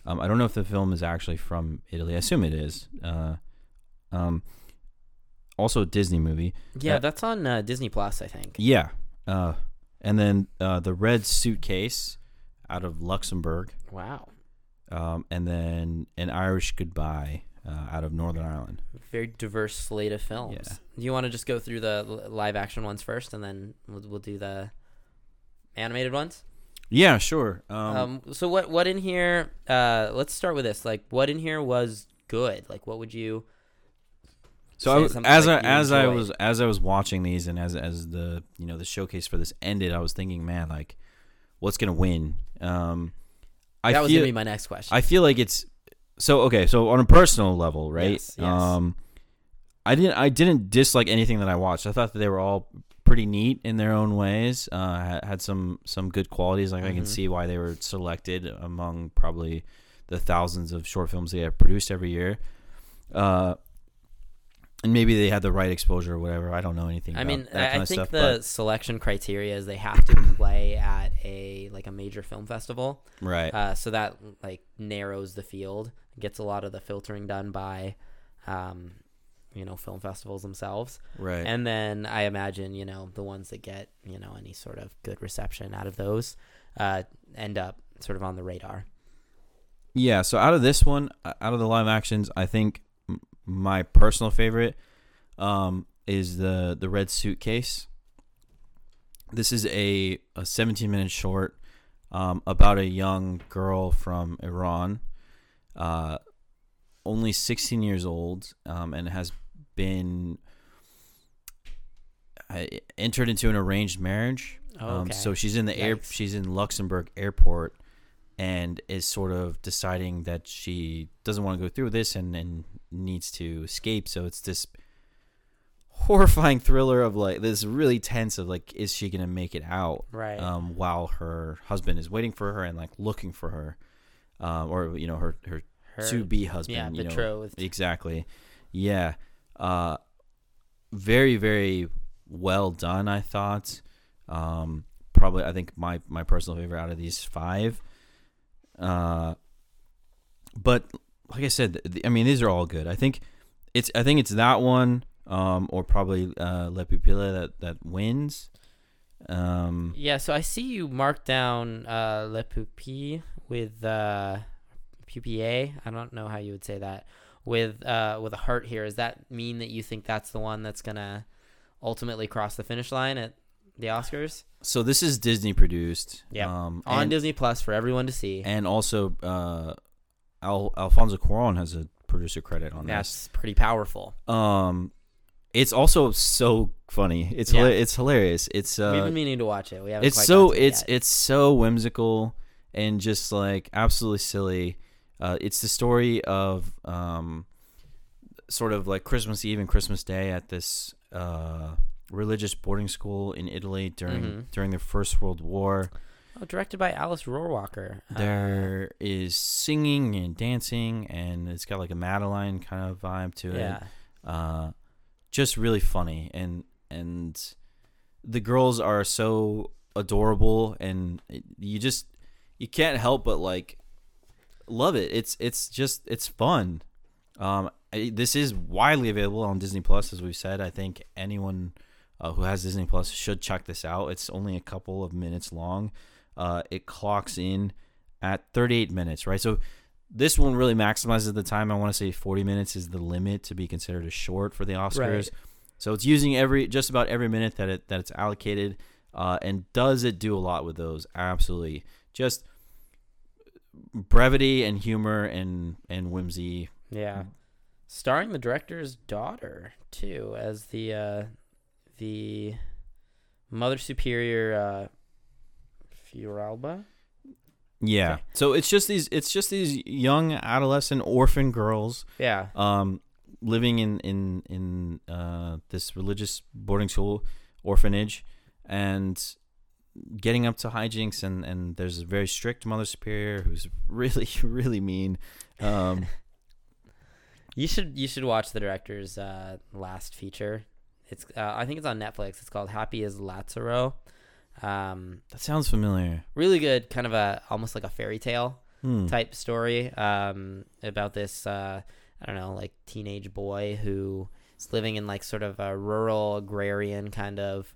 Um, I don't know if the film is actually from Italy. I assume it is. Uh, um, also a Disney movie. Yeah, Uh, that's on uh, Disney Plus, I think. Yeah. Uh, and then uh, the Red Suitcase out of Luxembourg. Wow. Um, and then An Irish Goodbye uh, out of Northern Ireland. Very diverse slate of films. Yeah. Do you want to just go through the live action ones first, and then we'll, we'll do the animated ones? Yeah, sure. Um, Um, so what what in here? Uh, let's start with this. Like, what in here was good? Like, what would you? so I as like I as I was as I was watching these and as as the you know the showcase for this ended, I was thinking, man, like, what's gonna win? Um, I that was feel gonna be my next question. I feel like it's so okay. So on a personal level, right? Yes, yes. Um, I didn't I didn't dislike anything that I watched. I thought that they were all pretty neat in their own ways. Uh, had some some good qualities. Like I can Mhm. see why they were selected among probably the thousands of short films they have produced every year. Uh, and maybe they had the right exposure or whatever. I don't know anything. I about mean, that I, kind I of think stuff, the selection criteria is they have to [CLEARS THROAT] play at a like a major film festival. right. Uh, so that like narrows the field, gets a lot of the filtering done by, um, you know, film festivals themselves. right. And then I imagine you know the ones that get you know any sort of good reception out of those, uh, end up sort of on the radar. Yeah, so out of this one, out of the live actions, I think my personal favorite um, is the the Red Suitcase. This is a a 17 minute short um, about a young girl from Iran, uh, only 16 years old, um, and has been uh, entered into an arranged marriage. Oh, Um, okay. so she's in the air. Yikes. She's in Luxembourg airport, and is sort of deciding that she doesn't want to go through this and and needs to escape. So it's this horrifying thriller of like this really tense of like is she gonna make it out Right. um, while her husband is waiting for her and like looking for her, um, or you know her her, Her- to be husband. yeah, you know, betrothed. Exactly. Yeah. Uh, very, very well done, I thought. Um, probably, I think my, my personal favorite out of these five. Uh, but like I said, th- I mean these are all good. I think it's I think it's that one um, or probably uh, Le Pupille that that wins. Um, Yeah, so I see you marked down uh, Le Pupille with uh. I don't know how you would say that with uh, with a heart here. Does that mean that you think that's the one that's gonna ultimately cross the finish line at the Oscars so this is Disney produced. Yep. Um, on and, Disney Plus for everyone to see? and also uh, Al- Alfonso Cuarón has a producer credit on this. That's pretty powerful. Um, it's also so funny. It's Yeah. hila- it's hilarious. It's uh, We've been meaning to watch it. We haven't. it's quite so it's yet. it's so whimsical and just like absolutely silly. Uh, it's the story of um, sort of like Christmas Eve and Christmas Day at this uh, religious boarding school in Italy during Mhm. during the First World War. oh, directed by Alice Rohrwacher. Uh, There is singing and dancing, and it's got like a Madeline kind of vibe to it yeah. uh, just really funny and and the girls are so adorable and you just you can't help but like love it it's it's just it's fun um I, this is widely available on disney plus as we've said i think anyone uh, who has disney plus should check this out it's only a couple of minutes long uh it clocks in at 38 minutes right so this one really maximizes the time. I want to say 40 minutes is the limit to be considered a short for the Oscars. Right. So it's using every just about every minute that it that it's allocated, uh, and does it do a lot with those? Absolutely, just brevity and humor and and whimsy. Yeah. Starring the director's daughter too as the uh the Mother Superior uh Fioralba. Yeah. Okay. So it's just these it's just these young adolescent orphan girls Yeah. um, living in in in uh, this religious boarding school orphanage, and getting up to hijinks. And and there's a very strict mother superior who's [LAUGHS] really really mean. Um, [LAUGHS] You should you should watch the director's uh last feature. It's uh, I think it's on Netflix. It's called Happy as Lazzaro. Um that sounds familiar. really good kind of a almost like a fairy tale Hmm. type story um, about this uh, I don't know like teenage boy who is living in like sort of a rural agrarian kind of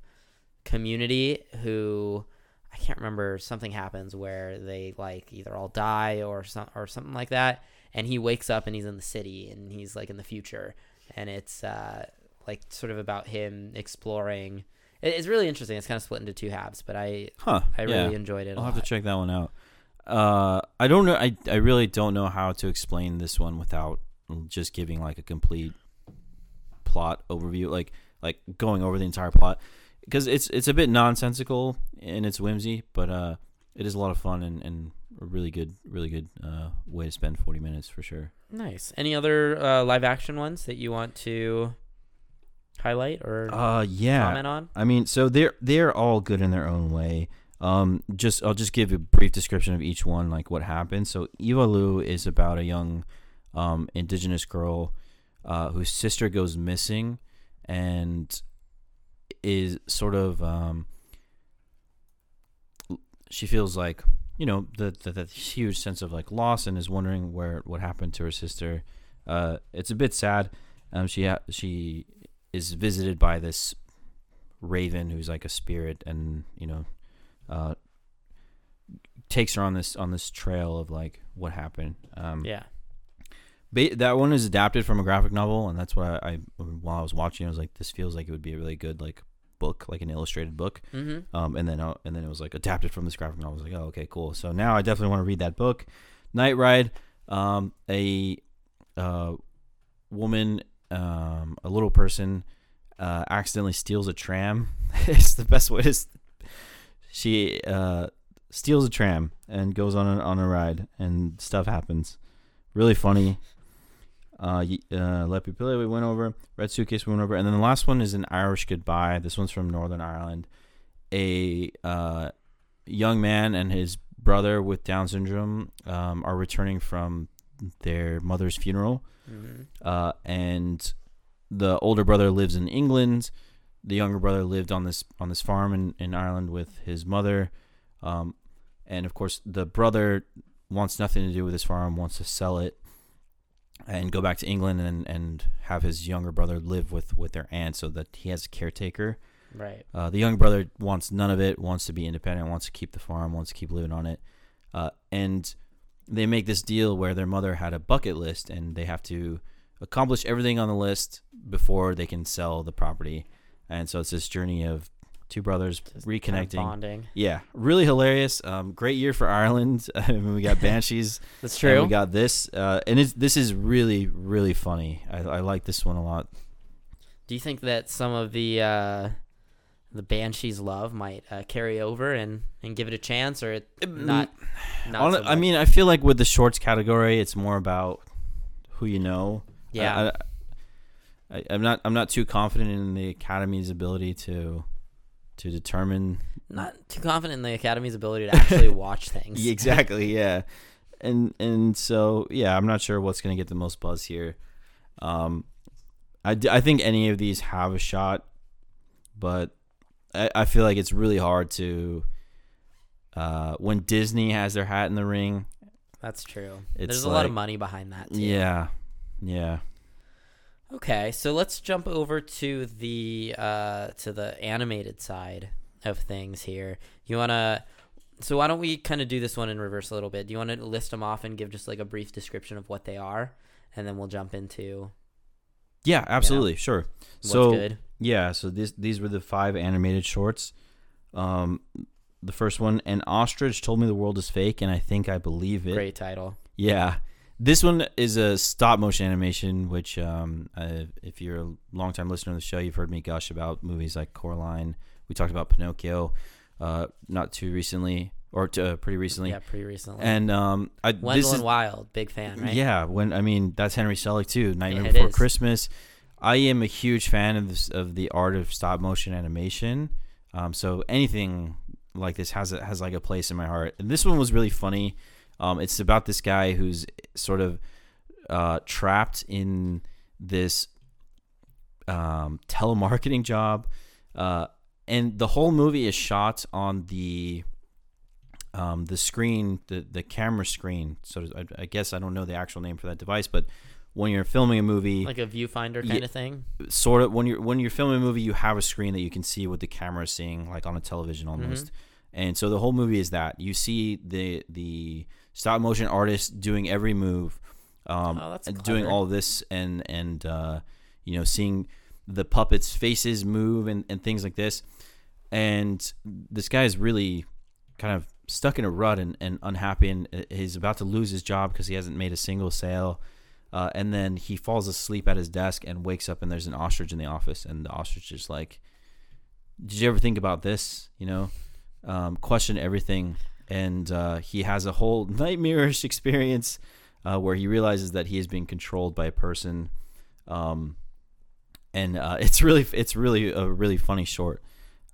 community who I can't remember something happens where they like either all die or some or something like that and he wakes up and he's in the city and he's like in the future and it's uh, like sort of about him exploring it- it's really interesting it's kind of split into two halves but I Huh. I yeah. really enjoyed it I'll have to check that one out. Uh, I don't know. I I really don't know how to explain this one without just giving like a complete plot overview, like like going over the entire plot, because it's it's a bit nonsensical in its whimsy, but uh, it is a lot of fun and and a really good really good uh way to spend forty minutes for sure. Nice. Any other uh, live action ones that you want to highlight or Uh, yeah. comment on? I mean, so they're they're all good in their own way. Um, just I'll just give a brief description of each one, like what happened. So Ivalu is about a young, um, indigenous girl, uh, whose sister goes missing, and is sort of um. She feels like you know the, the the huge sense of like loss and is wondering where what happened to her sister. Uh, it's a bit sad. Um, she ha- she is visited by this raven who's like a spirit and you know uh takes her on this on this trail of like what happened. Um Yeah. ba- that one is adapted from a graphic novel and that's why I, I while i was watching i was like this feels like it would be a really good like book like an illustrated book. Mm-hmm. um and then uh, and then it was like adapted from this graphic novel. I was like oh okay cool. So now i definitely want to read that book. Night ride um a uh woman um a little person uh, accidentally steals a tram. [LAUGHS] it's the best way to. s she uh, steals a tram and goes on a, on a ride, and stuff happens. Really funny. Uh, uh, Le Pupille we went over. Red Suitcase we went over, and then the last one is an Irish Goodbye. This one's from Northern Ireland. A uh, young man and his brother with Down syndrome um, are returning from their mother's funeral Mm-hmm. uh, and the older brother lives in England. The younger brother lived on this on this farm in, in Ireland with his mother, um, and of course the brother wants nothing to do with his farm, wants to sell it, and go back to England and and have his younger brother live with with their aunt, so that he has a caretaker. Right. Uh, the young brother wants none of it, wants to be independent, wants to keep the farm, wants to keep living on it. Uh, and they make this deal where their mother had a bucket list and they have to accomplish everything on the list before they can sell the property. And so it's this journey of two brothers Just reconnecting. Kind of bonding. yeah, really hilarious. Um, great year for Ireland. [LAUGHS] I mean, we got Banshees. [LAUGHS] That's and true. we got this, uh, and it's, this is really, really funny. I, I like this one a lot. Do you think that some of the uh, the Banshees love might uh, carry over and, and give it a chance, or it not? not Hon- so I mean, I feel like with the shorts category, it's more about who you know. yeah, I, I'm not. I'm not too confident in the Academy's ability to to determine not too confident in the Academy's ability to actually [LAUGHS] watch things. Exactly. Yeah, and and so yeah, I'm not sure what's gonna get the most buzz here. Um, I, I think any of these have a shot, but I, I feel like it's really hard to. Uh, when Disney has their hat in the ring, That's true. There's a lot of money behind that. Too. yeah, yeah. Okay, so let's jump over to the uh, to the animated side of things here. You wanna? So why don't we kind of do this one in reverse a little bit? Do you want to list them off and give just like a brief description of what they are, and then we'll jump into Yeah, absolutely, sure. what's so good. Yeah, so this these were the five animated shorts. Um, the first one, an ostrich told me the world is fake, and I think I believe it. Great title. Yeah, this one is a stop motion animation, which um, uh, if you're a longtime listener of the show, you've heard me gush about movies like Coraline. We talked about Pinocchio, uh, not too recently, or t- uh, pretty recently. Yeah, pretty recently. And um, I this is Wild, big fan, right? yeah, when I mean that's Henry Selick too. Nightmare Yeah, Before is. Christmas. I am a huge fan of this of the art of stop motion animation. Um, so anything like this has a, has like a place in my heart. And this one was really funny. Um, it's about this guy who's sort of uh, trapped in this um, telemarketing job, uh, and the whole movie is shot on the um, the screen, the the camera screen. So I, I guess I don't know the actual name for that device, but when you're filming a movie, Like a viewfinder kind of thing. sort of when you're when you're filming a movie, you have a screen that you can see what the camera is seeing, like on a television Mm-hmm. almost. And so the whole movie is that you see the the stop motion artist doing every move, um, Oh, doing all this, and and uh, you know seeing the puppets' faces move and, and things like this. And this guy is really kind of stuck in a rut and, and unhappy, and uh, he's about to lose his job because he hasn't made a single sale. Uh, and then he falls asleep at his desk and wakes up, and there's an ostrich in the office, and the ostrich is like, "Did you ever think about this? You know, um, question everything." And uh, he has a whole [LAUGHS] nightmarish experience uh, where he realizes that he is being controlled by a person, um, and uh, [LAUGHS] it's really it's really a really funny short.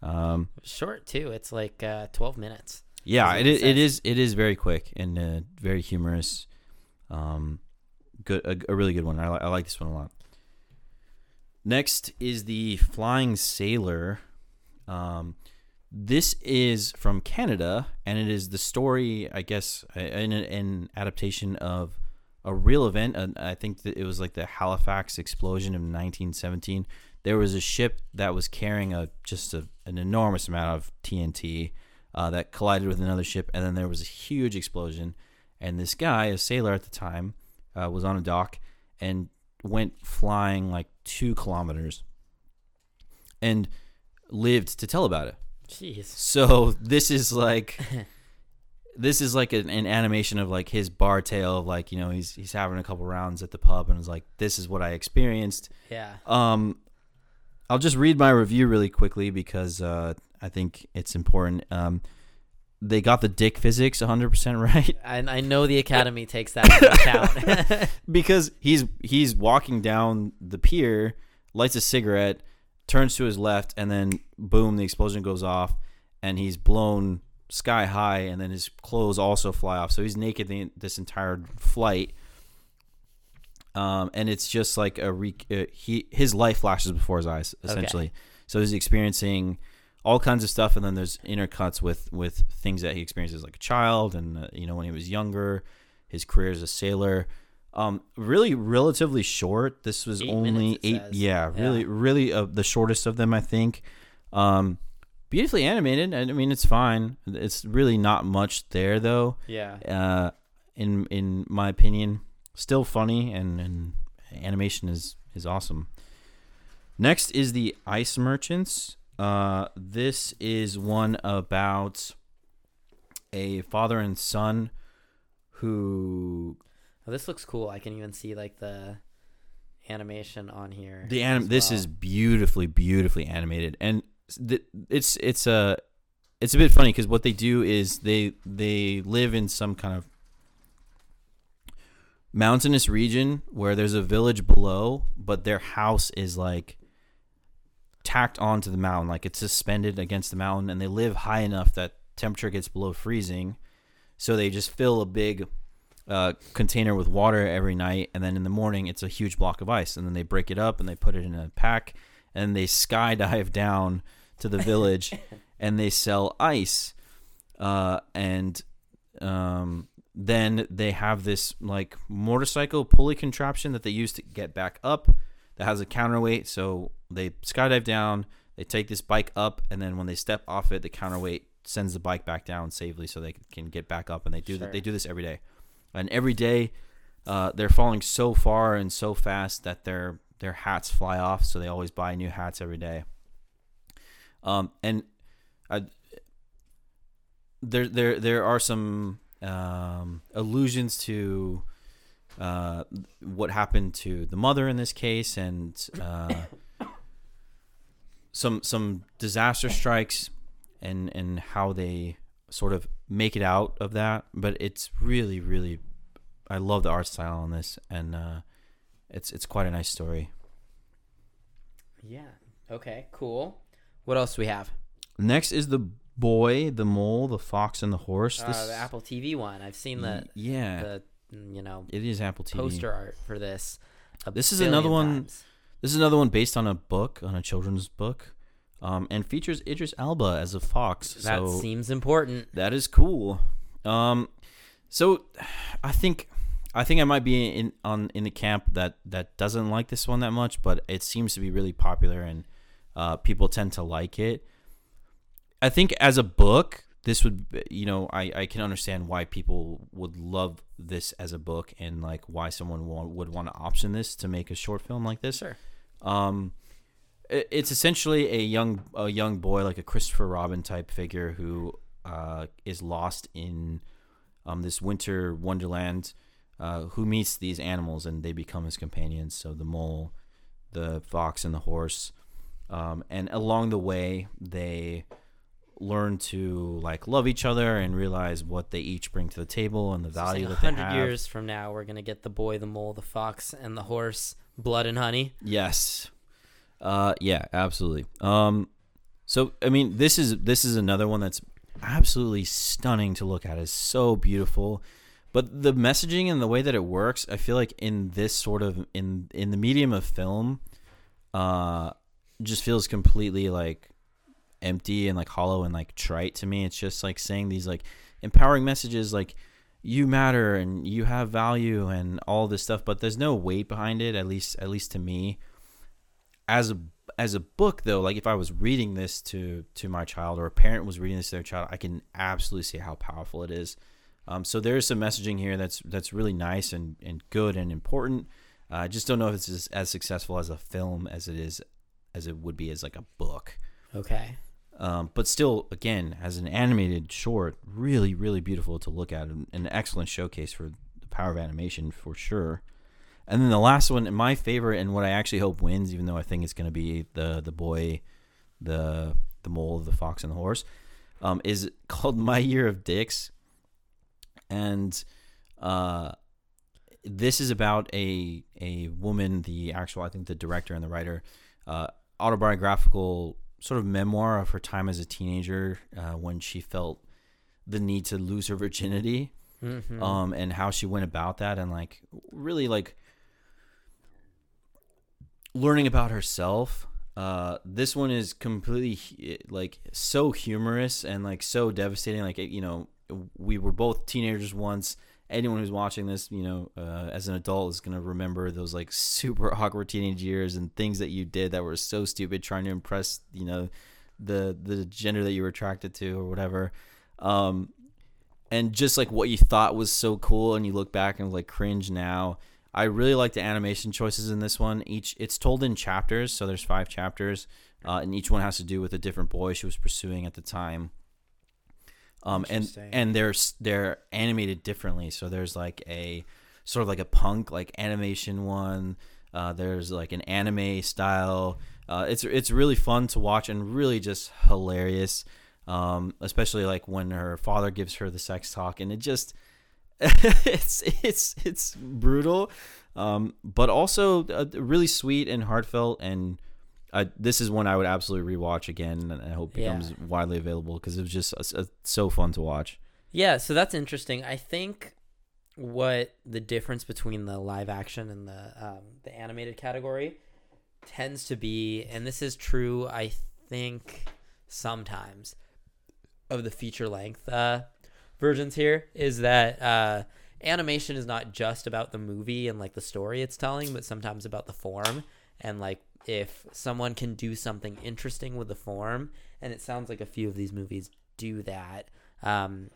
Um, Short too. It's like uh, 12 minutes. yeah, it it is, it says. is it is very quick and uh, very humorous. Um, good, a, a really good one. I, li- I like this one a lot. Next is the Flying Sailor. Um, this is from Canada, and it is the story, I guess, an, an adaptation of a real event. And I think that it was like the Halifax explosion of 1917. There was a ship that was carrying a just a, an enormous amount of TNT uh, that collided with another ship, and then there was a huge explosion. And this guy, a sailor at the time, uh, was on a dock and went flying like two kilometers and lived to tell about it. Jeez. So this is like [LAUGHS] this is like an, an animation of like his bar tale of like you know he's he's having a couple rounds at the pub and is like this is what I experienced. Yeah. Um, I'll just read my review really quickly because uh, I think it's important. Um, they got the dick physics 100% right [LAUGHS] And I know the Academy [LAUGHS] takes that into account. [LAUGHS] because he's he's walking down the pier, lights a cigarette, turns to his left, and then boom, the explosion goes off, and he's blown sky high, and then his clothes also fly off. So he's naked the, this entire flight. Um, and it's just like a re- uh, he his life flashes before his eyes essentially. So he's experiencing all kinds of stuff, and then there's intercuts with with things that he experiences like a child, and uh, you know when he was younger, his career as a sailor. Um, really relatively short. This was Eight only minutes, eight. Yeah, Yeah. really, really uh, the shortest of them, I think. Um, beautifully animated. I mean, it's fine. It's really not much there though. Yeah. Uh, in in my opinion, still funny and and animation is is awesome. Next is the Ice Merchants. Uh, this is one about a father and son who Oh, this looks cool. I can even see like the animation on here. the anim- as this well. is beautifully beautifully animated and th- it's it's a it's a bit funny because what they do is they they live in some kind of mountainous region where there's a village below but their house is like tacked onto the mountain like it's suspended against the mountain and they live high enough that temperature gets below freezing. So they just fill a big uh, container with water every night, and then in the morning it's a huge block of ice, and then they break it up and they put it in a pack, and they [LAUGHS] skydive down to the village, [LAUGHS] and they sell ice, uh, and um, then they have this like motorcycle pulley contraption that they use to get back up that has a counterweight. So they skydive down, they take this bike up, and then when they step off it, the counterweight sends the bike back down safely so they can get back up. And they do Sure. that. They do this every day, and every day uh, they're falling so far and so fast that their their hats fly off. So they always buy new hats every day. Um, and I, there there there are some um, allusions to uh, what happened to the mother in this case, and uh, some some disaster strikes, and and how they sort of make it out of that. But it's really really, I love the art style on this, and uh, it's it's quite a nice story. Yeah. Okay. Cool. What else do we have? Next is the boy, the mole, the fox, and the horse. Uh, the Apple TV one. I've seen the yeah, the you know it is Apple TV. poster art for this. This is another one- times. This is another one based on a book, on a children's book, um, and features Idris Elba as a fox. That so seems important. that is cool. Um, so I think I think I might be in on in the camp that that doesn't like this one that much, but it seems to be really popular and uh, people tend to like it. I think as a book, this would you know I I can understand why people would love this as a book and like why someone wa- would want to option this to make a short film like this. Sure. Um, it's essentially a young a young boy, like a Christopher Robin type figure, who uh, is lost in um, this winter wonderland. Uh, who meets these animals and they become his companions? So the mole, the fox, and the horse. Um, and along the way, they learn to like love each other and realize what they each bring to the table and the So value saying that they 100 years from now, we're gonna get the boy, the mole, the fox, and the horse, blood and honey. Yes. Uh yeah, absolutely. Um so I mean this is this is another one that's absolutely stunning to look at. It's so beautiful. But the messaging and the way that it works, I feel like in this sort of in in the medium of film, uh just feels completely like empty and like hollow and like trite to me. It's just like saying these like empowering messages like you matter and you have value and all this stuff, but there's no weight behind it, at least at least to me. As a as a book though, like if I was reading this to to my child or a parent was reading this to their child, I can absolutely see how powerful it is. Um, so there's some messaging here that's that's really nice and, and good and important. Uh, I just don't know if it's as, as successful as a film as it is as it would be as like a book. Okay. Um, but still, again, as an animated short, really, really beautiful to look at, and an excellent showcase for the power of animation for sure. And then the last one, my favorite, and what I actually hope wins, even though I think it's going to be the the boy, the the mole, the fox, and the horse, um, is called [LAUGHS] My Year of Dicks, and uh, this is about a a woman, the actual, I think, the director and the writer, uh, autobiographical sort of memoir of her time as a teenager uh, when she felt the need to lose her virginity Mhm. um and how she went about that and like really like learning about herself uh, this one is completely like so humorous and like so devastating. Like you know, we were both teenagers once. Anyone who's watching this, you know, uh, as an adult is gonna remember those like super [LAUGHS] awkward teenage years and things that you did that were so stupid, trying to impress, you know, the the gender that you were attracted to or whatever. Um, and just like what you thought was so cool, and you look back and like cringe now. I really like the animation choices in this one. Each it's told in chapters, so there's five chapters, uh, and each one has to do with a different boy she was pursuing at the time. Um, and and they're they're animated differently. So there's like a sort of like a punk like animation one. Uh, there's like an anime style. Uh, it's it's really fun to watch and really just hilarious. Um, especially like when her father gives her the sex talk, and it just [LAUGHS] it's it's it's brutal, um, but also uh, really sweet and heartfelt. And I, this is one I would absolutely rewatch again, and I hope Yeah. becomes widely available because it was just uh, uh, so fun to watch. Yeah, so that's interesting. I think what the difference between the live action and the um, the animated category tends to be, and this is true, I think sometimes of the feature length uh, versions here, is that uh, animation is not just about the movie and like the story it's telling, but sometimes about the form and like if someone can do something interesting with the form, and it sounds like a few of these movies do that. Um,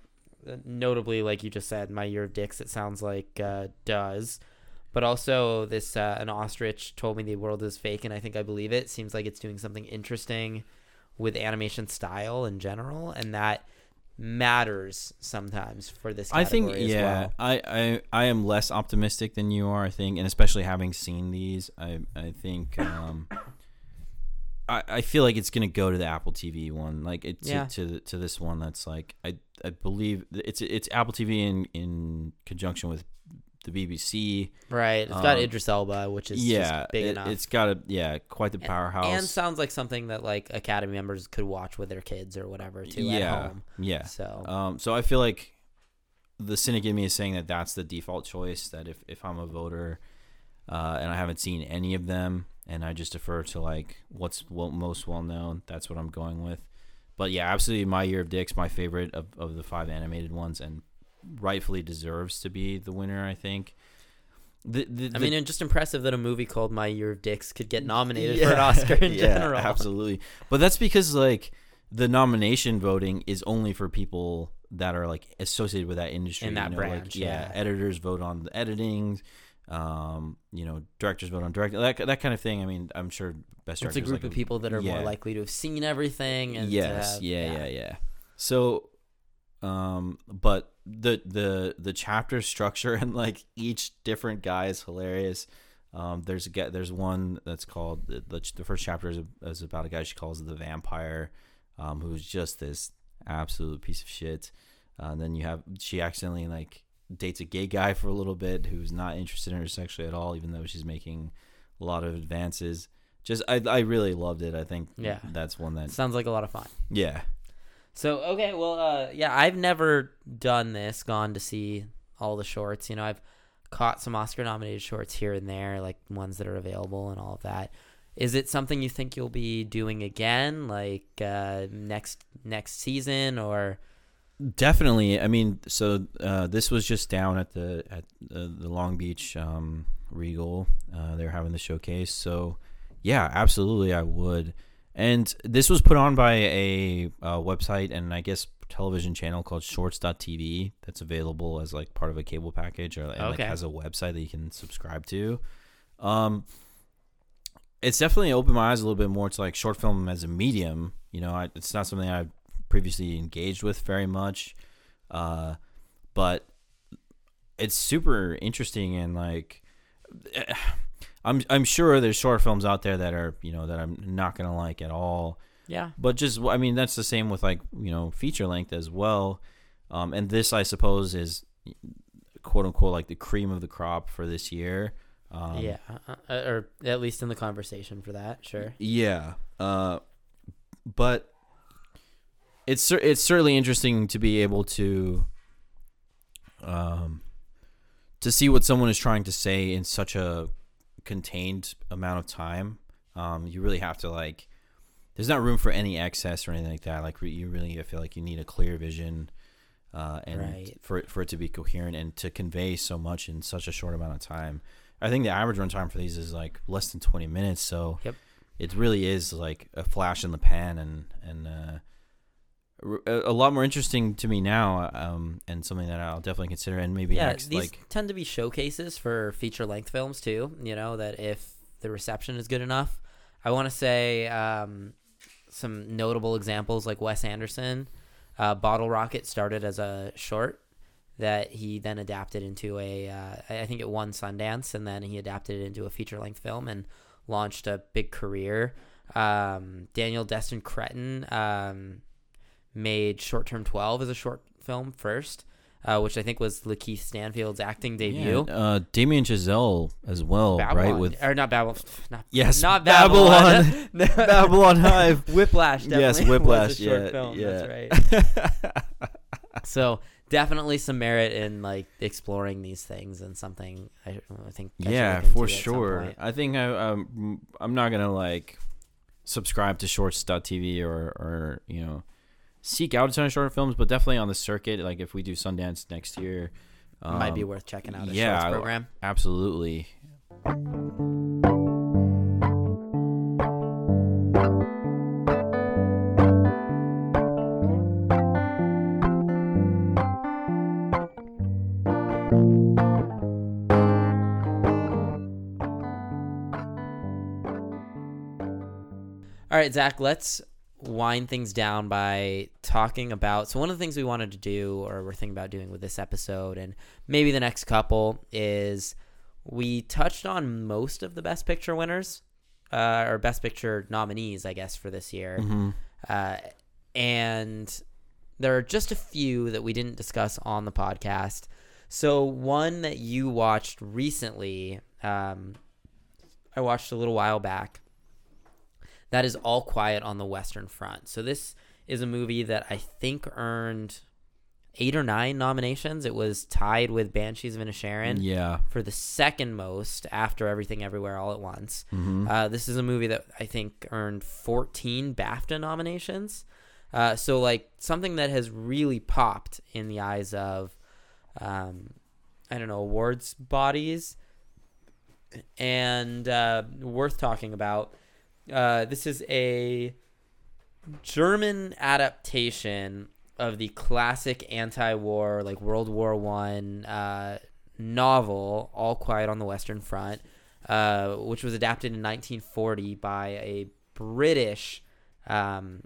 notably, like you just said, My Year of Dicks, it sounds like uh, does. But also, this uh, an ostrich told me the world is fake, and I think I believe it. Seems like it's doing something interesting with animation style in general, and that matters sometimes for this. I think yeah, well. I, I I am less optimistic than you are. I think, and especially having seen these, I I think um, [COUGHS] I I feel like it's gonna go to the Apple TV one, like it to Yeah. to, to this one that's like I I believe it's it's Apple TV in in conjunction with the BBC. right. It's got um, Idris Elba, which is yeah, just big it, enough. it's got a yeah quite the powerhouse. and sounds like something that like Academy members could watch with their kids or whatever too yeah, at home. yeah. So Um, so I feel like the cynic in me is saying that that's the default choice. That if, if I'm a voter uh, and I haven't seen any of them, and I just defer to like what's well, most well known, that's what I'm going with. But yeah, absolutely, my year of dicks, my favorite of, of the five animated ones, and rightfully deserves to be the winner. I think. The, the, I mean, it's just impressive that a movie called My Year of Dicks could get nominated Yeah, for an Oscar in [LAUGHS] yeah, general. Absolutely. But that's because like the nomination voting is only for people that are like associated with that industry. In that you know, like, yeah, yeah. Editors vote on the editing. Um, you know, directors vote on directing. That, that kind of thing. I mean, I'm sure best It's a group like, of people that are more likely to have seen everything. And yes have- yeah, yeah yeah so um but the the the chapter structure and like each different guy is hilarious. Um there's a guy there's one that's called the, the, the first chapter is, is about a guy she calls the vampire um who's just this absolute piece of shit. Uh, and then you have she accidentally like dates a gay guy for a little bit who's not interested in her sexually at all even though she's making a lot of advances. Just i, I really loved it. I think Yeah. that's one that sounds like a lot of fun. yeah So okay, well, uh, yeah, I've never done this, gone to see all the shorts. You know, I've caught some Oscar-nominated shorts here and there, like ones that are available and all of that. Is it something you think you'll be doing again, like uh, next next season, or Definitely. I mean, so uh, this was just down at the at the, the Long Beach um, Regal. Uh, they're having the showcase. So, yeah, absolutely, I would. And this was put on by a uh, website and I guess television channel called Shorts.tv. That's available as like part of a cable package, or and, like has a website that you can subscribe to. Um, it's definitely opened my eyes a little bit more to like short film as a medium. You know, I, it's not something I've previously engaged with very much, uh, but it's super interesting and like I'm I'm sure there's short films out there that are you know that I'm not gonna like at all. yeah, But just I mean that's the same with like you know feature length as well. Um, and this I suppose is quote unquote like the cream of the crop for this year. Um, yeah, uh, uh, or at least in the conversation for that, sure. Yeah. Uh, but it's it's certainly interesting to be able to um to see what someone is trying to say in such a contained amount of time. Um, you really have to like. There's not room for any excess or anything like that. Like you really, I feel like you need a clear vision, uh, and Right. for it, for it to be coherent and to convey so much in such a short amount of time. I think the average runtime for these is like less than 20 minutes. So Yep. it really is like a flash in the pan and and uh, a, lot more interesting to me now, um, and something that I'll definitely consider. And maybe yeah, next, these like tend to be showcases for feature length films too. You know that if the reception is good enough, I want to say um, some notable examples like Wes Anderson. Uh, Bottle Rocket started as a short that he then adapted into a. Uh, I I think it won Sundance, and then he adapted it into a feature length film and launched a big career. Um, Daniel Destin Cretton um, made Short Term Twelve as a short film first, uh, which I think was Lakeith Stanfield's acting debut. yeah, uh, Damien Chazelle as well, right? With or not Babylon, not Yes, not Babylon. Babylon, [LAUGHS] [LAUGHS] Babylon Hive. Whiplash, definitely [LAUGHS] Yes, Whiplash. short Yeah, film, yeah. That's right. So definitely some merit in like exploring these things and something I, I think. I yeah, for sure. I think I, um, I'm not gonna like subscribe to Shorts.tv or or you know seek out a ton of short films, but definitely on the circuit. Like if we do Sundance next year, um, Might be worth checking out a yeah, shorts program. absolutely. All right, Zach, let's wind things down by talking about. So, one of the things we wanted to do, or we're thinking about doing with this episode, and maybe the next couple, is we touched on most of the Best Picture winners, uh, or Best Picture nominees, I guess, for this year. hmm Uh, and there are just a few that we didn't discuss on the podcast. So, one that you watched recently, um, I watched a little while back. That is All Quiet on the Western Front. So, this is a movie that I think earned eight or nine nominations. It was tied with Banshees of Inisherin Yeah. for the second most after Everything Everywhere All at Once. hmm Uh, this is a movie that I think earned 14 BAFTA nominations. Uh, so, like, something that has really popped in the eyes of, um, I don't know, awards bodies and uh, worth talking about. Uh, this is a German adaptation of the classic anti-war, like World War One uh, novel, All Quiet on the Western Front, uh, which was adapted in 1940 by a British um,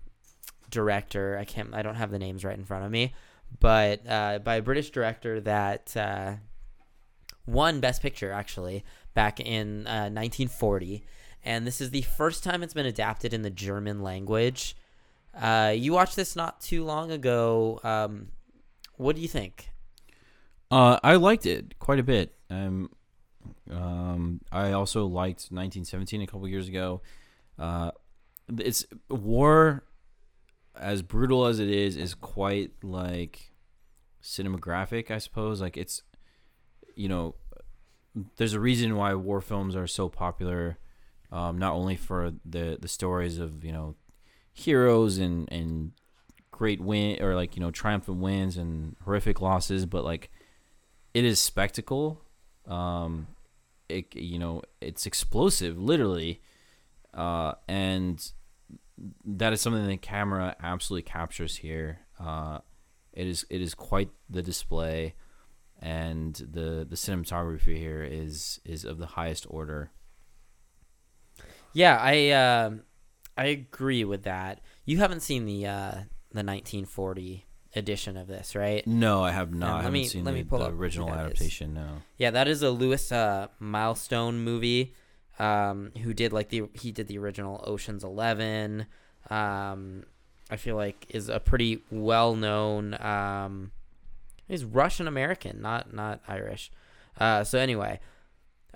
director. I can't, I don't have the names right in front of me, but uh, by a British director that uh, won Best Picture actually back in uh, 1940, and this is the first time it's been adapted in the German language. Uh, you watched this not too long ago. Um, what do you think? Uh, I liked it quite a bit. Um, um, I also liked 1917 a couple years ago. Uh, it's war, as brutal as it is, is quite like cinematographic. I suppose. Like it's, you know, there's a reason why war films are so popular. Um, not only for the the stories of you know heroes and and great win or like you know triumphant wins and horrific losses, but like it is spectacle. Um, it you know it's explosive, literally, uh, and that is something the camera absolutely captures here. Uh, it is it is quite the display, and the the cinematography here is is of the highest order. Yeah, I um I agree with that. You haven't seen the uh, the 1940 edition of this, right? No, I have not. let I haven't me- seen let the, me pull the original who that is. adaptation. No. Yeah, that is a Lewis uh, Milestone movie. Um, who did like the he did the original Ocean's Eleven. Um, I feel like is a pretty well known. Um, he's Russian American, not not Irish. Uh, so anyway,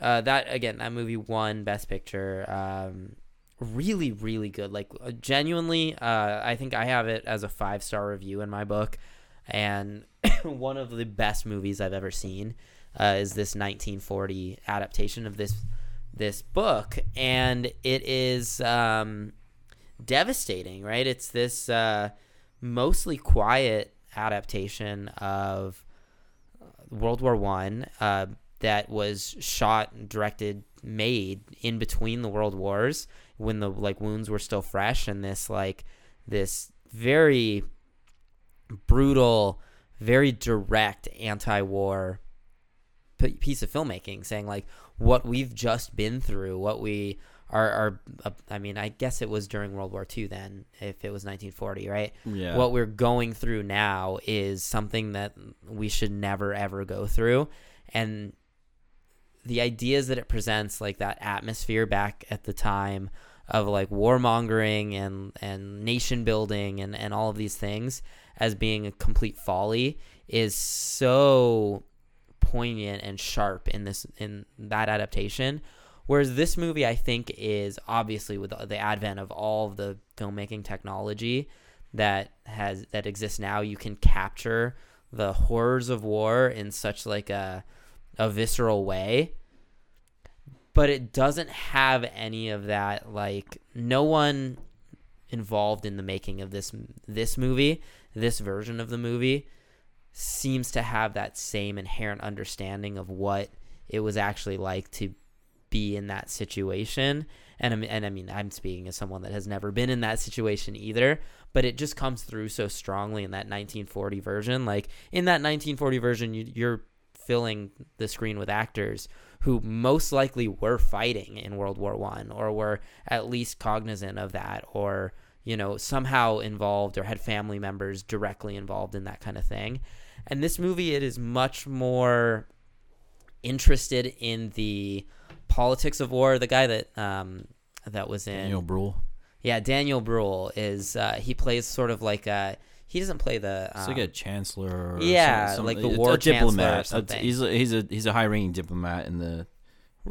uh, that again, that movie won Best Picture. Um, really, really good. Like uh, genuinely, uh, I think I have it as a five star review in my book, and [COUGHS] one of the best movies I've ever seen uh, is this 1940 adaptation of this this book, and it is um, devastating. Right? It's this uh, mostly quiet adaptation of World War One uh, that was shot, directed, made in between the world wars when the like wounds were still fresh, and this like this very brutal, very direct anti-war p- piece of filmmaking, saying like what we've just been through, what we are. are uh, I mean, I guess it was during World War II then, if it was 1940, right? Yeah. What we're going through now is something that we should never ever go through, and the ideas that it presents, like that atmosphere back at the time of like warmongering and and nation building and and all of these things as being a complete folly is so poignant and sharp in this in that adaptation. Whereas this movie i think is obviously with the advent of all of the filmmaking technology that has that exists now you can capture the horrors of war in such like a a visceral way but it doesn't have any of that like no one involved in the making of this this movie this version of the movie seems to have that same inherent understanding of what it was actually like to be in that situation. And I and I mean I'm speaking as someone that has never been in that situation either but it just comes through so strongly in that 1940 version. Like in that 1940 version you, you're filling the screen with actors who most likely were fighting in World War One or were at least cognizant of that or you know somehow involved or had family members directly involved in that kind of thing. And this movie it is much more interested in the politics of war. The guy that um, that was in Daniel Bruhl. Yeah, Daniel Bruhl is uh, he plays sort of like a he doesn't play the. It's Um, like a chancellor. Or yeah, some- some- like the war a chancellor diplomat. A-. He's a, he's a he's a high ranking diplomat in the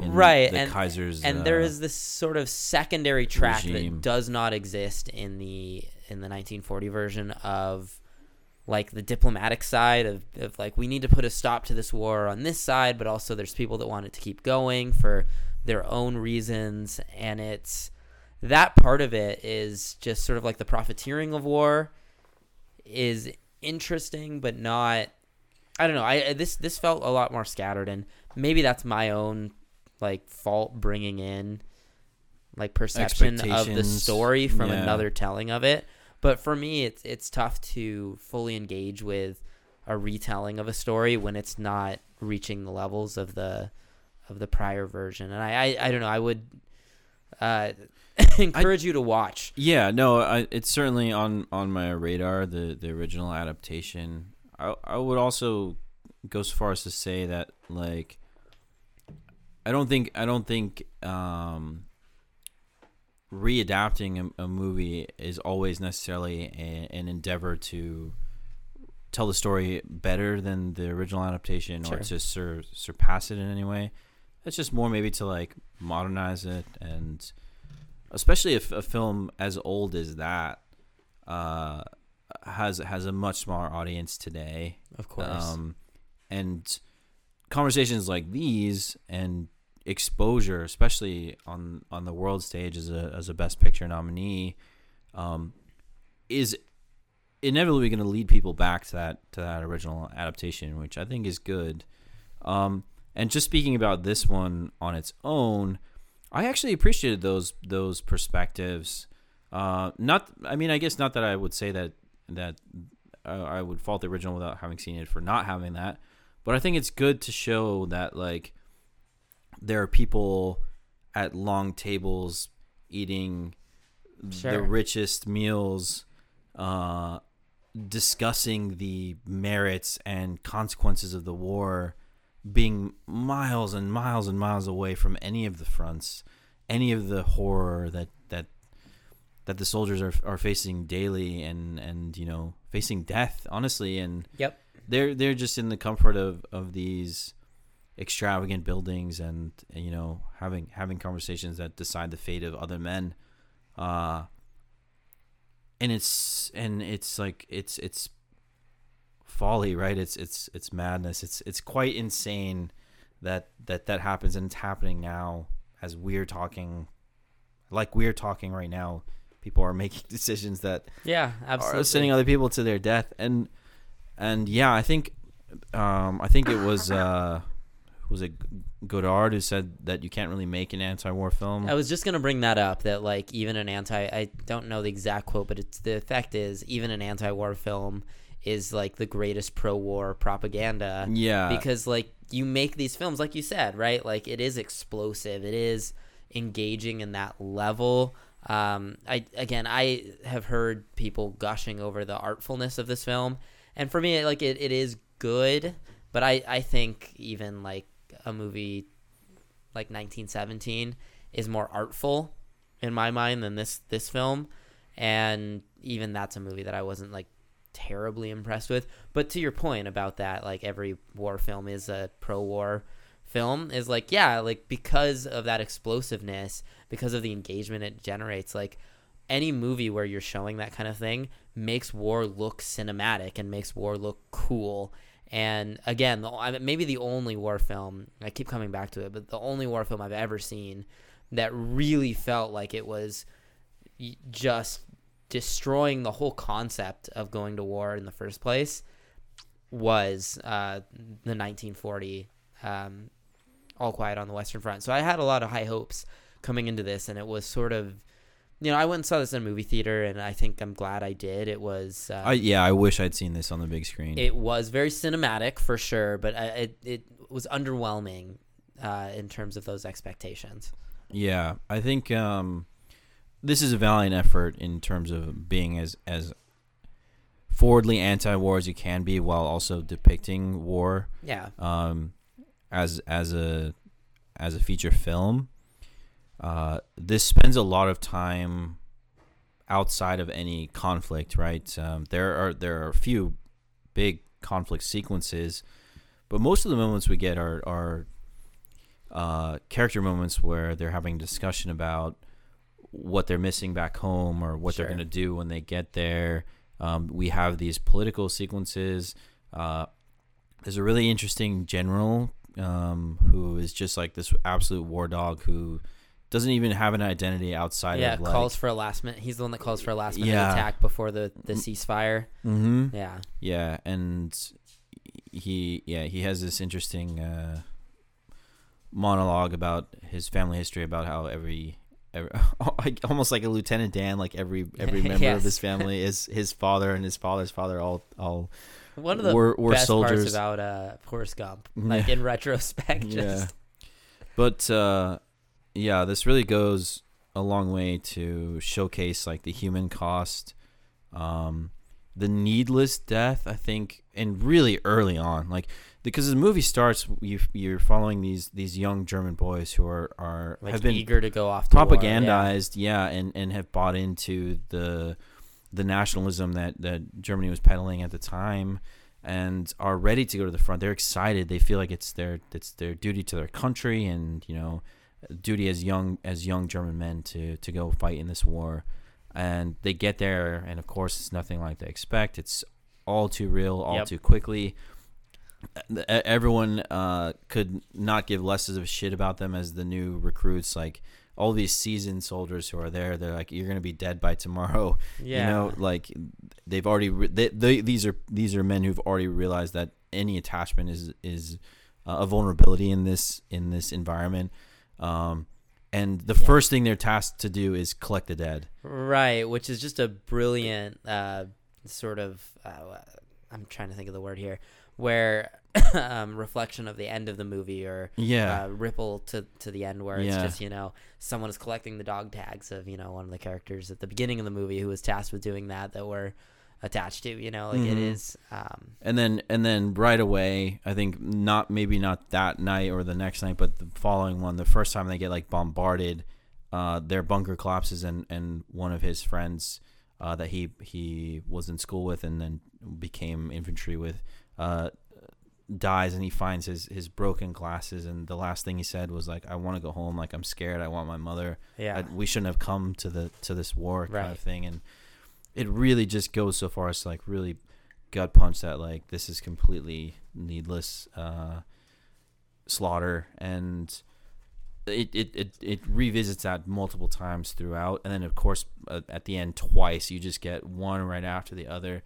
in Right, the and- Kaiser's. and uh, there is this sort of secondary track regime. that does not exist in the in the 1940 version of like the diplomatic side of, of like we need to put a stop to this war on this side but also there's people that want it to keep going for their own reasons and it's that part of it is just sort of like the profiteering of war is interesting but not I don't know I this this felt a lot more scattered and maybe that's my own like fault bringing in like perception of the story from yeah. another telling of it. But for me it's it's tough to fully engage with a retelling of a story when it's not reaching the levels of the of the prior version. And i i, I don't know i would uh [LAUGHS] encourage you to watch Yeah, no, I, it's certainly on on my radar. The the original adaptation. I I would also go so far as to say that like I don't think I don't think um readapting a, a movie is always necessarily a, an endeavor to tell the story better than the original adaptation Sure. or to sur- surpass it in any way. It's just more maybe to like modernize it and especially if a film as old as that uh, has has a much smaller audience today. of course Um, and conversations like these and exposure, especially on on the world stage as a as a Best Picture nominee, um, is inevitably going to lead people back to that to that original adaptation, which I think is good. Um, and just speaking about this one on its own, I actually appreciated those those perspectives. Uh, not, I mean, I guess not that I would say that that uh, I would fault the original without having seen it for not having that, but I think it's good to show that like there are people at long tables eating Sure. the richest meals, uh, discussing the merits and consequences of the war, being miles and miles and miles away from any of the fronts, any of the horror that that that the soldiers are are facing daily and and you know facing death honestly. And yep. they're they're just in the comfort of of these extravagant buildings and you know having having conversations that decide the fate of other men. Uh and it's and it's like it's it's folly right it's it's it's madness it's it's quite insane that that that happens and it's happening now as we're talking, like we're talking right now, people are [LAUGHS] making decisions that Yeah, absolutely. are sending other people to their death, and and yeah, I think, um, I think it was uh, was it Godard who said that you can't really make an anti-war film. I was just gonna bring that up. That like even an anti, I don't know the exact quote, but it's the effect is even an anti-war film is like the greatest pro-war propaganda. yeah, because like you make these films, like you said, right? Like it is explosive. It is engaging in that level. Um, I again, I have heard people gushing over the artfulness of this film, and for me, like it, it is good. But I, I think even like a movie like 1917 is more artful in my mind than this this film, and even that's a movie that I wasn't like terribly impressed with. But to your point about that, like every war film is a pro-war film, is like yeah, like because of that explosiveness, because of the engagement it generates, like any movie where you're showing that kind of thing makes war look cinematic and makes war look cool. And again, maybe the only war film I keep coming back to it, but the only war film I've ever seen that really felt like it was just destroying the whole concept of going to war in the first place was uh, the 1940 um, All Quiet on the Western Front. So I had a lot of high hopes coming into this, and it was sort of, you know, I went and saw this in a movie theater, and I think I'm glad I did. It was, uh, I yeah, I wish I'd seen this on the big screen. it was very cinematic for sure, but uh, it it was underwhelming uh, in terms of those expectations. Yeah, I think um, this is a valiant effort in terms of being as as forwardly anti-war as you can be, while also depicting war Yeah, um, as as a as a feature film. Uh, this spends a lot of time outside of any conflict, right? Um, there are there are a few big conflict sequences, but most of the moments we get are are uh, character moments where they're having discussion about what they're missing back home or what Sure. they're going to do when they get there. Um, we have these political sequences. Uh, there's a really interesting general um, who is just like this absolute war dog who doesn't even have an identity outside yeah. of like. calls for a last minute. He's the one that calls for a last minute Yeah. attack before the the ceasefire. hmm Yeah, Yeah, and he yeah he has this interesting uh, monologue about his family history about how every. Every [LAUGHS] almost like a Lieutenant Dan, like every every [LAUGHS] member Yes. of his [LAUGHS] family is his father and his father's father, all all one of the were, were best soldiers. parts about uh, Forrest Gump, like Yeah. in retrospect, Yeah. just But uh, yeah, this really goes a long way to showcase like the human cost, um, the needless death. I think, and really early on, like because the movie starts, you you're following these these young German boys who are are like have been eager to go off to war, yeah. propagandized, yeah. and and have bought into the the nationalism that that Germany was peddling at the time, and are ready to go to the front. They're excited. They feel like it's their it's their duty to their country, and you know, duty as young as young German men to to go fight in this war. And they get there, and of course, it's nothing like they expect. It's all too real, all Yep. too quickly. Everyone uh, could not give less of a shit about them as the new recruits. Like all these seasoned soldiers who are there, they're like, "You're gonna be dead by tomorrow." Yeah, [LAUGHS] You know, like they've already re- they, they, these are these are men who've already realized that any attachment is is uh, a vulnerability in this in this environment. Um, and the Yeah. first thing they're tasked to do is collect the dead. right. Which is just a brilliant uh, sort of. Uh, I'm trying to think of the word here, where [COUGHS] um, reflection of the end of the movie or Yeah, uh, ripple to to the end where it's Yeah. just you know someone is collecting the dog tags of you know one of the characters at the beginning of the movie who was tasked with doing that that were attached to you know like it Mhm. is um and then and then right away, I think not maybe not that night or the next night, but the following one, the first time they get like bombarded, uh, their bunker collapses, and and one of his friends uh, that he he was in school with and then became infantry with uh, dies, and he finds his his broken glasses, and the last thing he said was like, "I want to go home. Like I'm scared. I want my mother. yeah I, we shouldn't have come to the to this war kind Right. of thing." And it really just goes so far as to like really gut punch that like this is completely needless uh, slaughter and it, it, it, it revisits that multiple times throughout, and then of course uh, at the end twice you just get one right after the other,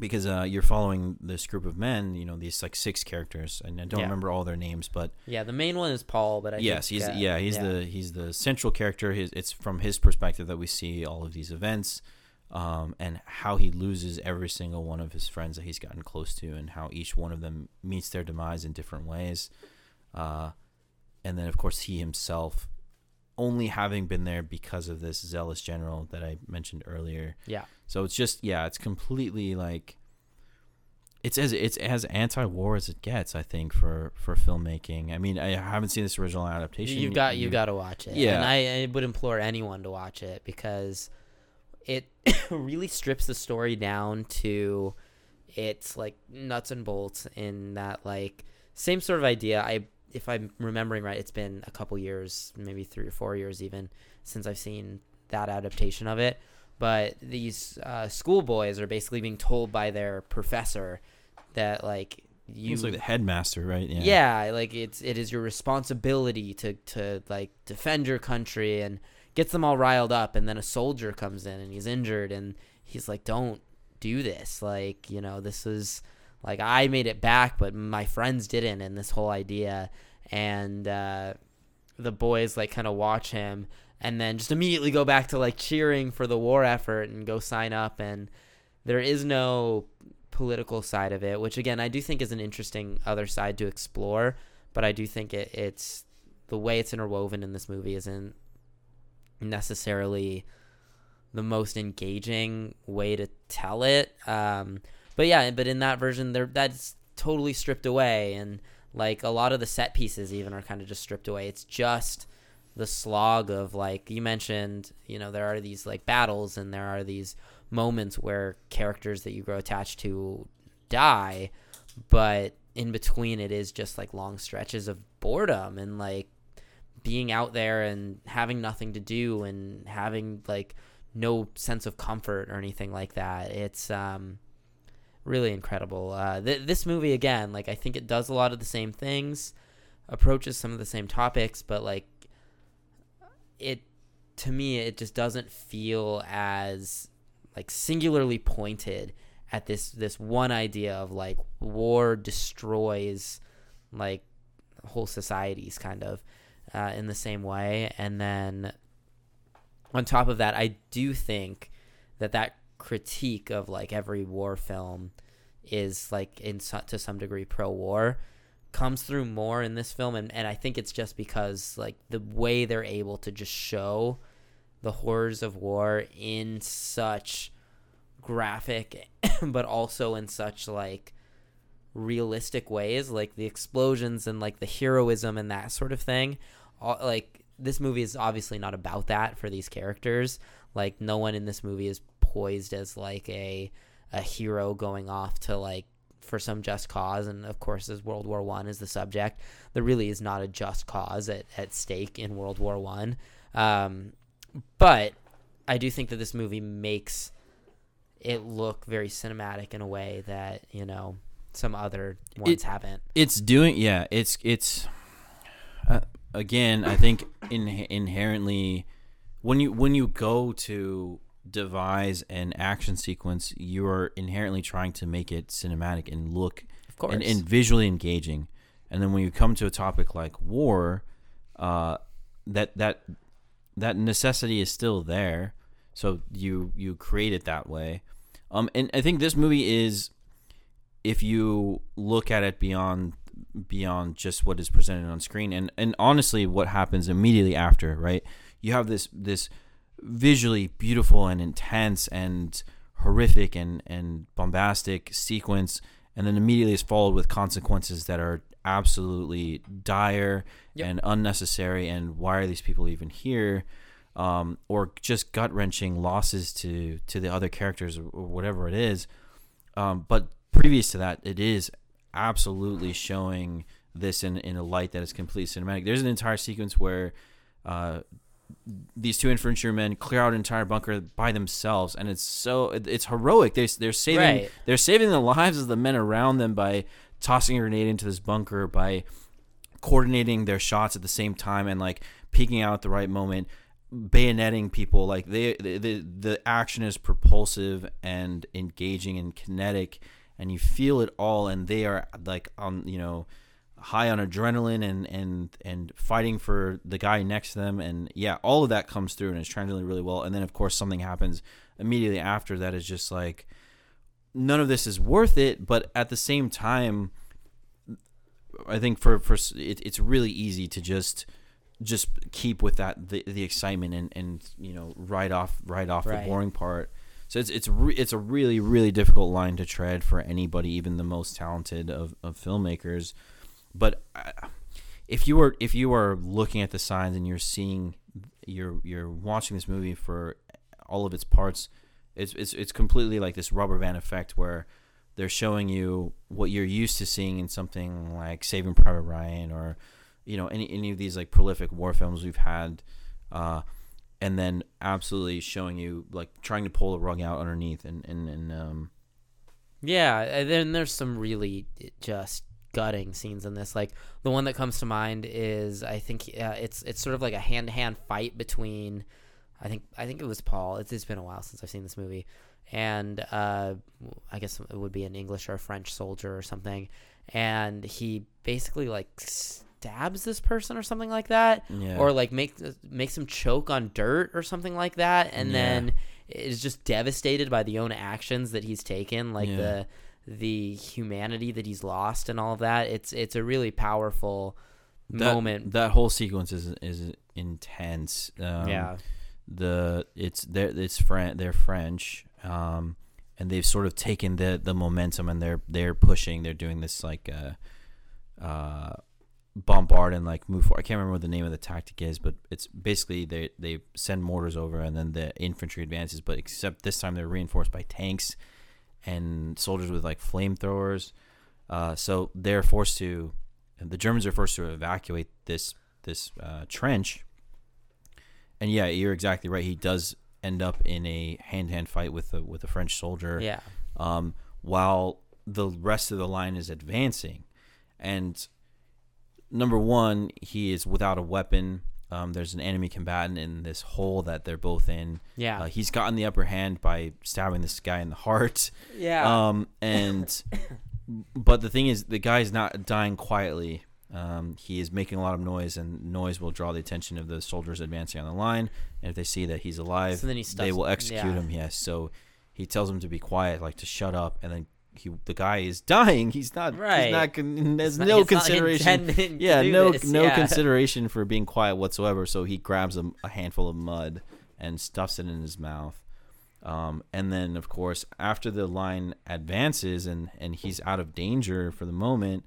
because uh, you're following this group of men. You know these like six characters, and I don't Yeah. remember all their names, but Yeah, the main one is Paul, but I yes, think, he's uh, yeah he's the he's the central character. His, it's from his perspective that we see all of these events, um, and how he loses every single one of his friends that he's gotten close to, and how each one of them meets their demise in different ways. Uh, and then of course he himself, only having been there because of this zealous general that I mentioned earlier. yeah. So it's just yeah, it's completely like it's as it's as anti-war as it gets. I think for for filmmaking. I mean, I haven't seen this original adaptation. You've got you You- got to watch it. Yeah. and I, I would implore anyone to watch it because it [LAUGHS] really strips the story down to its like nuts and bolts in that like same sort of idea. I if I'm remembering right, it's been a couple years, maybe three or four years even since I've seen that adaptation of it. But these uh, schoolboys are basically being told by their professor that like you He's like the headmaster, right? yeah. like it's it is your responsibility to to like defend your country and gets them all riled up and then a soldier comes in and he's injured and he's like don't do this like you know this is like i made it back but my friends didn't and this whole idea. And uh the boys like kind of watch him and then just immediately go back to like cheering for the war effort and go sign up. And there is no political side of it which again i do think is an interesting other side to explore. But i do think it, it's the way it's interwoven in this movie isn't necessarily the most engaging way to tell it. Um but yeah but in that version there that's totally stripped away and like a lot of the set pieces even are kind of just stripped away. It's just the slog of like you mentioned you know there are these like battles and there are these moments where characters that you grow attached to die but in between it is just like long stretches of boredom and like being out there and having nothing to do and having like no sense of comfort or anything like that. It's um really incredible. Uh th- this movie again like i think it does a lot of the same things approaches some of the same topics but like it to me it just doesn't feel as like singularly pointed at this this one idea of like war destroys like whole societies kind of uh, in the same way. And then on top of that i do think that that critique of like every war film is like in so- to some degree pro-war comes through more in this film and, and i think it's just because like the way they're able to just show the horrors of war in such graphic [COUGHS] but also in such like realistic ways like the explosions and like the heroism and that sort of thing all, like this movie is obviously not about that for these characters like no one in this movie is poised as like a a hero going off to like for some just cause and of course as world war one is the subject there really is not a just cause at, at stake in world war one. Um, but i do think that this movie makes it look very cinematic in a way that you know some other ones It- haven't. it's doing yeah it's it's uh, again i think in, inherently when you when you go to devise an action sequence you are inherently trying to make it cinematic and look of course. and, and visually engaging. And then when you come to a topic like war uh that that that necessity is still there. So you you create it that way. Um and i think this movie is if you look at it beyond beyond just what is presented on screen and and honestly what happens immediately after right you have this this visually beautiful and intense and horrific and and bombastic sequence and then immediately is followed with consequences that are absolutely dire Yep. and unnecessary and why are these people even here? Um, or just gut wrenching losses to to the other characters or, or whatever it is. Um, but previous to that it is absolutely showing this in, in a light that is completely cinematic. There's an entire sequence where uh, these two infantrymen clear out an entire bunker by themselves and it's so it's heroic they're, they're saving Right. they're saving the lives of the men around them by tossing a grenade into this bunker by coordinating their shots at the same time and like peeking out at the right moment bayoneting people like they the, the the action is propulsive and engaging and kinetic and you feel it all and they are like on you know high on adrenaline and and and fighting for the guy next to them. And yeah all of that comes through and it's translated really well. And then of course something happens immediately after that is just like none of this is worth it. But at the same time i think for for it, it's really easy to just just keep with that the, the excitement and and you know right off right off Right. the boring part. So it's it's re- it's a really really difficult line to tread for anybody even the most talented of, of filmmakers but uh, if you are if you are looking at the signs and you're seeing you're you're watching this movie for all of its parts it's it's it's completely like this rubber band effect where they're showing you what you're used to seeing in something like Saving Private Ryan or you know any any of these like prolific war films we've had uh and then absolutely showing you like trying to pull the rug out underneath and and, and um Yeah, and then there's some really just gutting scenes in this. Like the one that comes to mind is I think uh, it's it's sort of like a hand to hand fight between I think I think it was Paul. It's, it's been a while since I've seen this movie, and uh, I guess it would be an English or a French soldier or something, and he basically like stabs this person or something like that yeah or like make makes him choke on dirt or something like that and Yeah. then is just devastated by the own actions that he's taken like Yeah. the the humanity that he's lost and all of that it's it's a really powerful that, moment. that whole sequence is is intense. Um, yeah. the it's they're it's Fran they're French um and they've sort of taken the the momentum and they're they're pushing they're doing this like uh uh bombard and like move forward. I can't remember what the name of the tactic is, but it's basically they they send mortars over and then the infantry advances, but except this time they're reinforced by tanks and soldiers with like flamethrowers. Uh, so they're forced to, the Germans are forced to evacuate this this uh, trench. And yeah, you're exactly right. He does end up in a hand to hand fight with a with a French soldier yeah um, while the rest of the line is advancing. And number one, he is without a weapon. Um, there's an enemy combatant in this hole that they're both in. yeah Uh, he's gotten the upper hand by stabbing this guy in the heart. yeah Um, and [LAUGHS] but the thing is, the guy's not dying quietly. Um, he is making a lot of noise, and noise will draw the attention of the soldiers advancing on the line. And if they see that he's alive, So he they will execute yeah. him. Yes. So he tells him to be quiet, like to shut up, and then he, the guy is dying. He's not. Right. He's not. There's not- no consideration. [LAUGHS] yeah. No. this, no yeah. consideration for being quiet whatsoever. So he grabs a, a handful of mud and stuffs it in his mouth. Um, and then, of course, after the line advances and, and he's out of danger for the moment,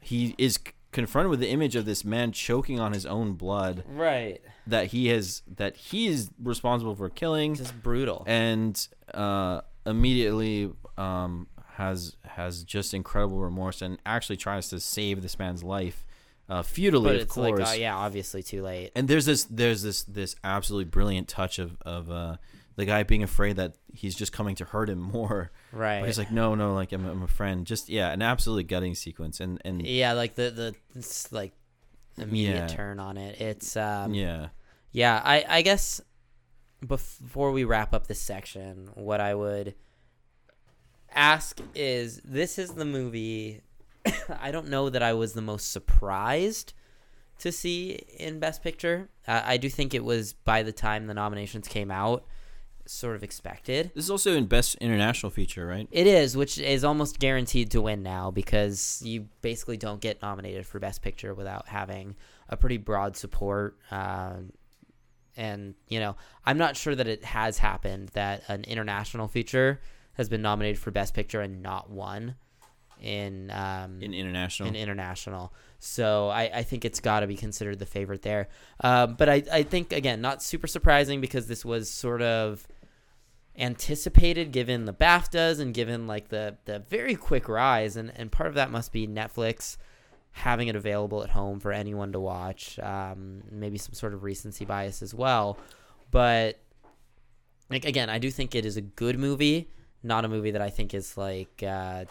he is c- confronted with the image of this man choking on his own blood right that he has that he is responsible for killing, just brutal and uh, immediately um, has has just incredible remorse and actually tries to save this man's life uh, futilely, but of course. like uh, yeah obviously too late And there's this there's this this absolutely brilliant touch of of uh, the guy being afraid that he's just coming to hurt him [LAUGHS] more. right But he's like, no, no, like I'm, I'm a friend. Just yeah, an absolutely gutting sequence. And and yeah like the the it's like immediate Yeah. turn on it it's um yeah, Yeah, I, I guess before we wrap up this section, what I would ask is this is the movie [COUGHS] I don't know that I was the most surprised to see in Best Picture. I, I do think it was by the time the nominations came out, sort of expected. this is also in best international feature, right? It is, which is almost guaranteed to win now because you basically don't get nominated for Best Picture without having a pretty broad support. Um, and, you know, I'm not sure that it has happened that an international feature has been nominated for Best Picture and not won in um, In international. in international. So I, I think it's got to be considered the favorite there. Um, but I, I think, again, not super surprising because this was sort of anticipated given the BAFTAs and given like the, the very quick rise. And, and part of that must be Netflix having it available at home for anyone to watch. Um, maybe some sort of recency bias as well. But like again, I do think it is a good movie, not a movie that I think is like uh,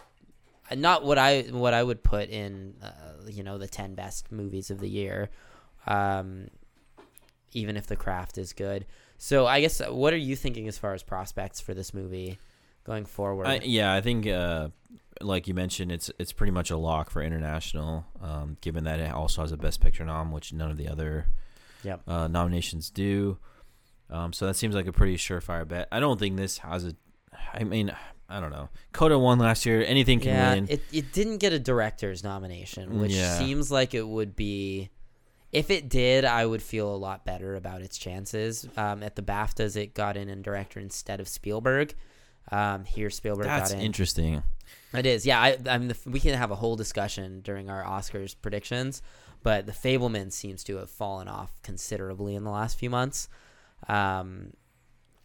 not what I what I would put in uh, you know the 10 best movies of the year. Um, even if the craft is good. So I guess what are you thinking as far as prospects for this movie going forward? I, yeah, I think uh, like you mentioned, it's it's pretty much a lock for international, um, given that it also has a Best Picture nom, which none of the other Yep. uh, nominations do. Um, so that seems like a pretty surefire bet. I don't think this has a. I mean, I don't know. Coda won last year. Anything can yeah, win. it it didn't get a director's nomination, which Yeah. seems like it would be. If it did, I would feel a lot better about its chances. Um, at the BAFTAs, it got in in director instead of Spielberg. Um, here, Spielberg That's got in. interesting. It is, yeah. I, I mean, the, we can have a whole discussion during our Oscars predictions, but The Fabelman seems to have fallen off considerably in the last few months. Um,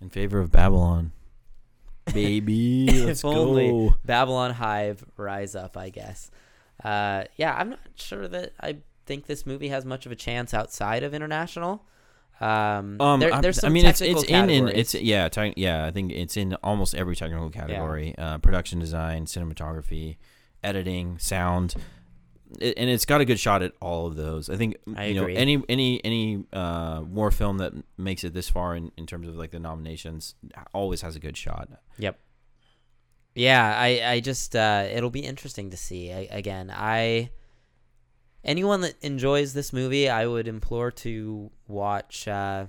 In favor of Babylon. Baby, [LAUGHS] let's if only go. Babylon Hive rise up, I guess. Uh, yeah, I'm not sure that I think this movie has much of a chance outside of international. Um, Um, there- there's some I mean, it's technical it's in, in it's yeah, tech- yeah. I think it's in almost every technical category: uh, production design, cinematography, editing, sound, it, and it's got a good shot at all of those. I think I you agree. know any any any uh, war film that makes it this far in, in terms of like the nominations always has a good shot. Yep. Yeah, I, I just uh, it'll be interesting to see. I, again, I anyone that enjoys this movie, I would implore to watch uh,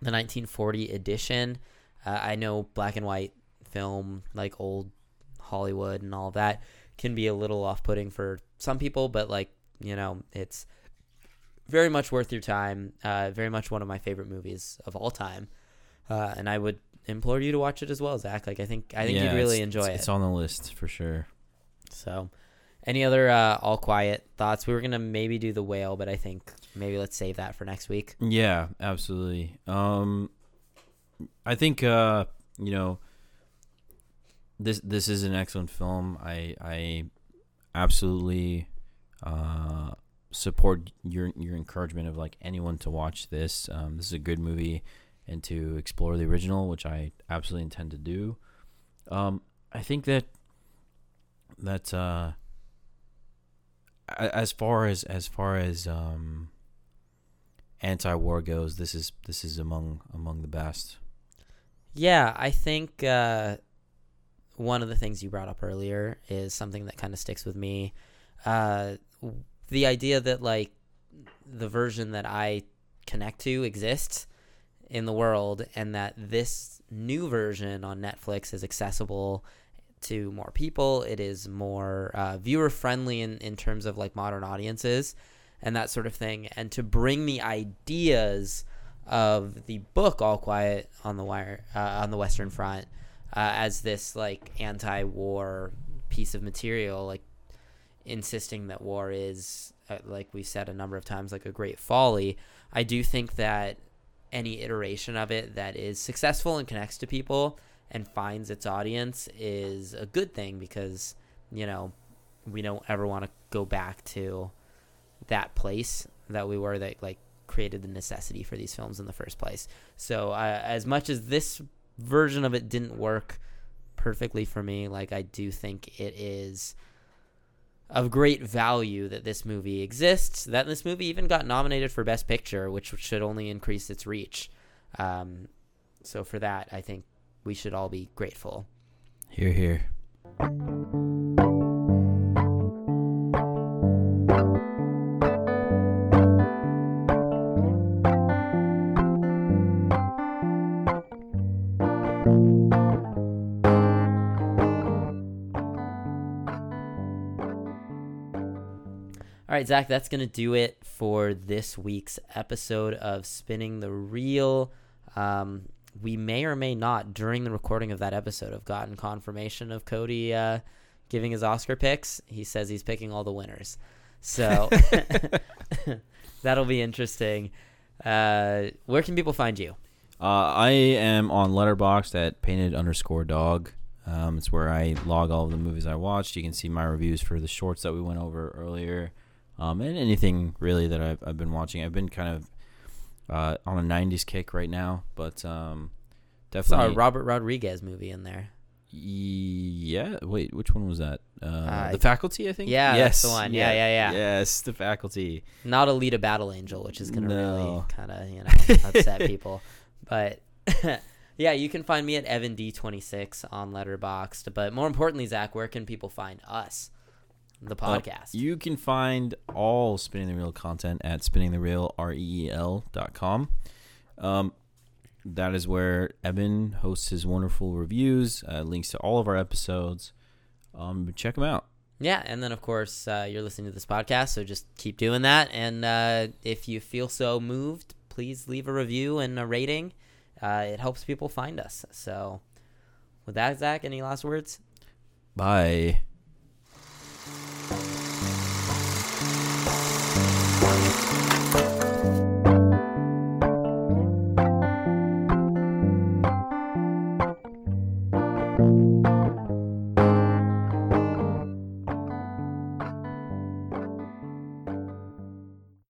the 1940 edition. Uh, I know black and white film, like old Hollywood and all that, can be a little off-putting for some people, but like you know, it's very much worth your time. Uh, very much one of my favorite movies of all time, uh, and I would implore you to watch it as well, Zach. Like I think I think Yeah, you'd really enjoy it's, it. It's on the list for sure. So, any other uh, all quiet thoughts? We were gonna maybe do the whale, but I think maybe let's save that for next week. Yeah, absolutely. Um, I think uh, you know this this is an excellent film. I I absolutely uh, support your your encouragement of like anyone to watch this. Um, this is a good movie, and to explore the original, which I absolutely intend to do. Um, I think that that uh, as far as as far as um anti-war goes, this is this is among among the best. Yeah, I think uh, one of the things you brought up earlier is something that kind of sticks with me. Uh, the idea that like the version that I connect to exists in the world, and that this new version on Netflix is accessible to more people. It is more uh, viewer friendly in, in terms of like modern audiences and that sort of thing. And to bring the ideas of the book All Quiet on the Wire uh, on the Western Front uh, as this like anti-war piece of material, like insisting that war is, uh, like we've said a number of times, like a great folly. I do think that any iteration of it that is successful and connects to people and finds its audience is a good thing because you know we don't ever want to go back to that place that we were that like created the necessity for these films in the first place. So uh, as much as this version of it didn't work perfectly for me, like I do think it is of great value that this movie exists. That this movie even got nominated for Best Picture, which should only increase its reach. Um, so for that, I think we should all be grateful. Here, here. Right, Zach, that's going to do it for this week's episode of Spinning the Reel. Um, we may or may not, during the recording of that episode, have gotten confirmation of Cody uh, giving his Oscar picks. He says he's picking all the winners. So [LAUGHS] [LAUGHS] that'll be interesting. Uh, where can people find you? Uh, I am on Letterboxd at painted underscore dog. Um, it's where I log all of the movies I watched. You can see my reviews for the shorts that we went over earlier, um, and anything really that I've, I've been watching. I've been kind of uh, on a '90s kick right now, but um, Saw a definitely. Robert Rodriguez movie in there. yeah. Wait, which one was that? Uh, Uh, the faculty, I think. yeah, that's the one. Yeah, yeah, yeah. Yes, the faculty. Not Alita Battle Angel, which is gonna really kind of you know [LAUGHS] upset people. But [LAUGHS] yeah, you can find me at Evan D twenty six on Letterboxd. But more importantly, Zach, where can people find us, the Uh, podcast? you can find all Spinning the Reel content at spinningthereel.com. Um, that is where Evan hosts his wonderful reviews, uh, links to all of our episodes. Um, check them out. Yeah, and then of course uh, you're listening to this podcast, so just keep doing that. And uh, if you feel so moved, please leave a review and a rating. Uh, it helps people find us. So, with that, Zach, any last words? Bye. Bye.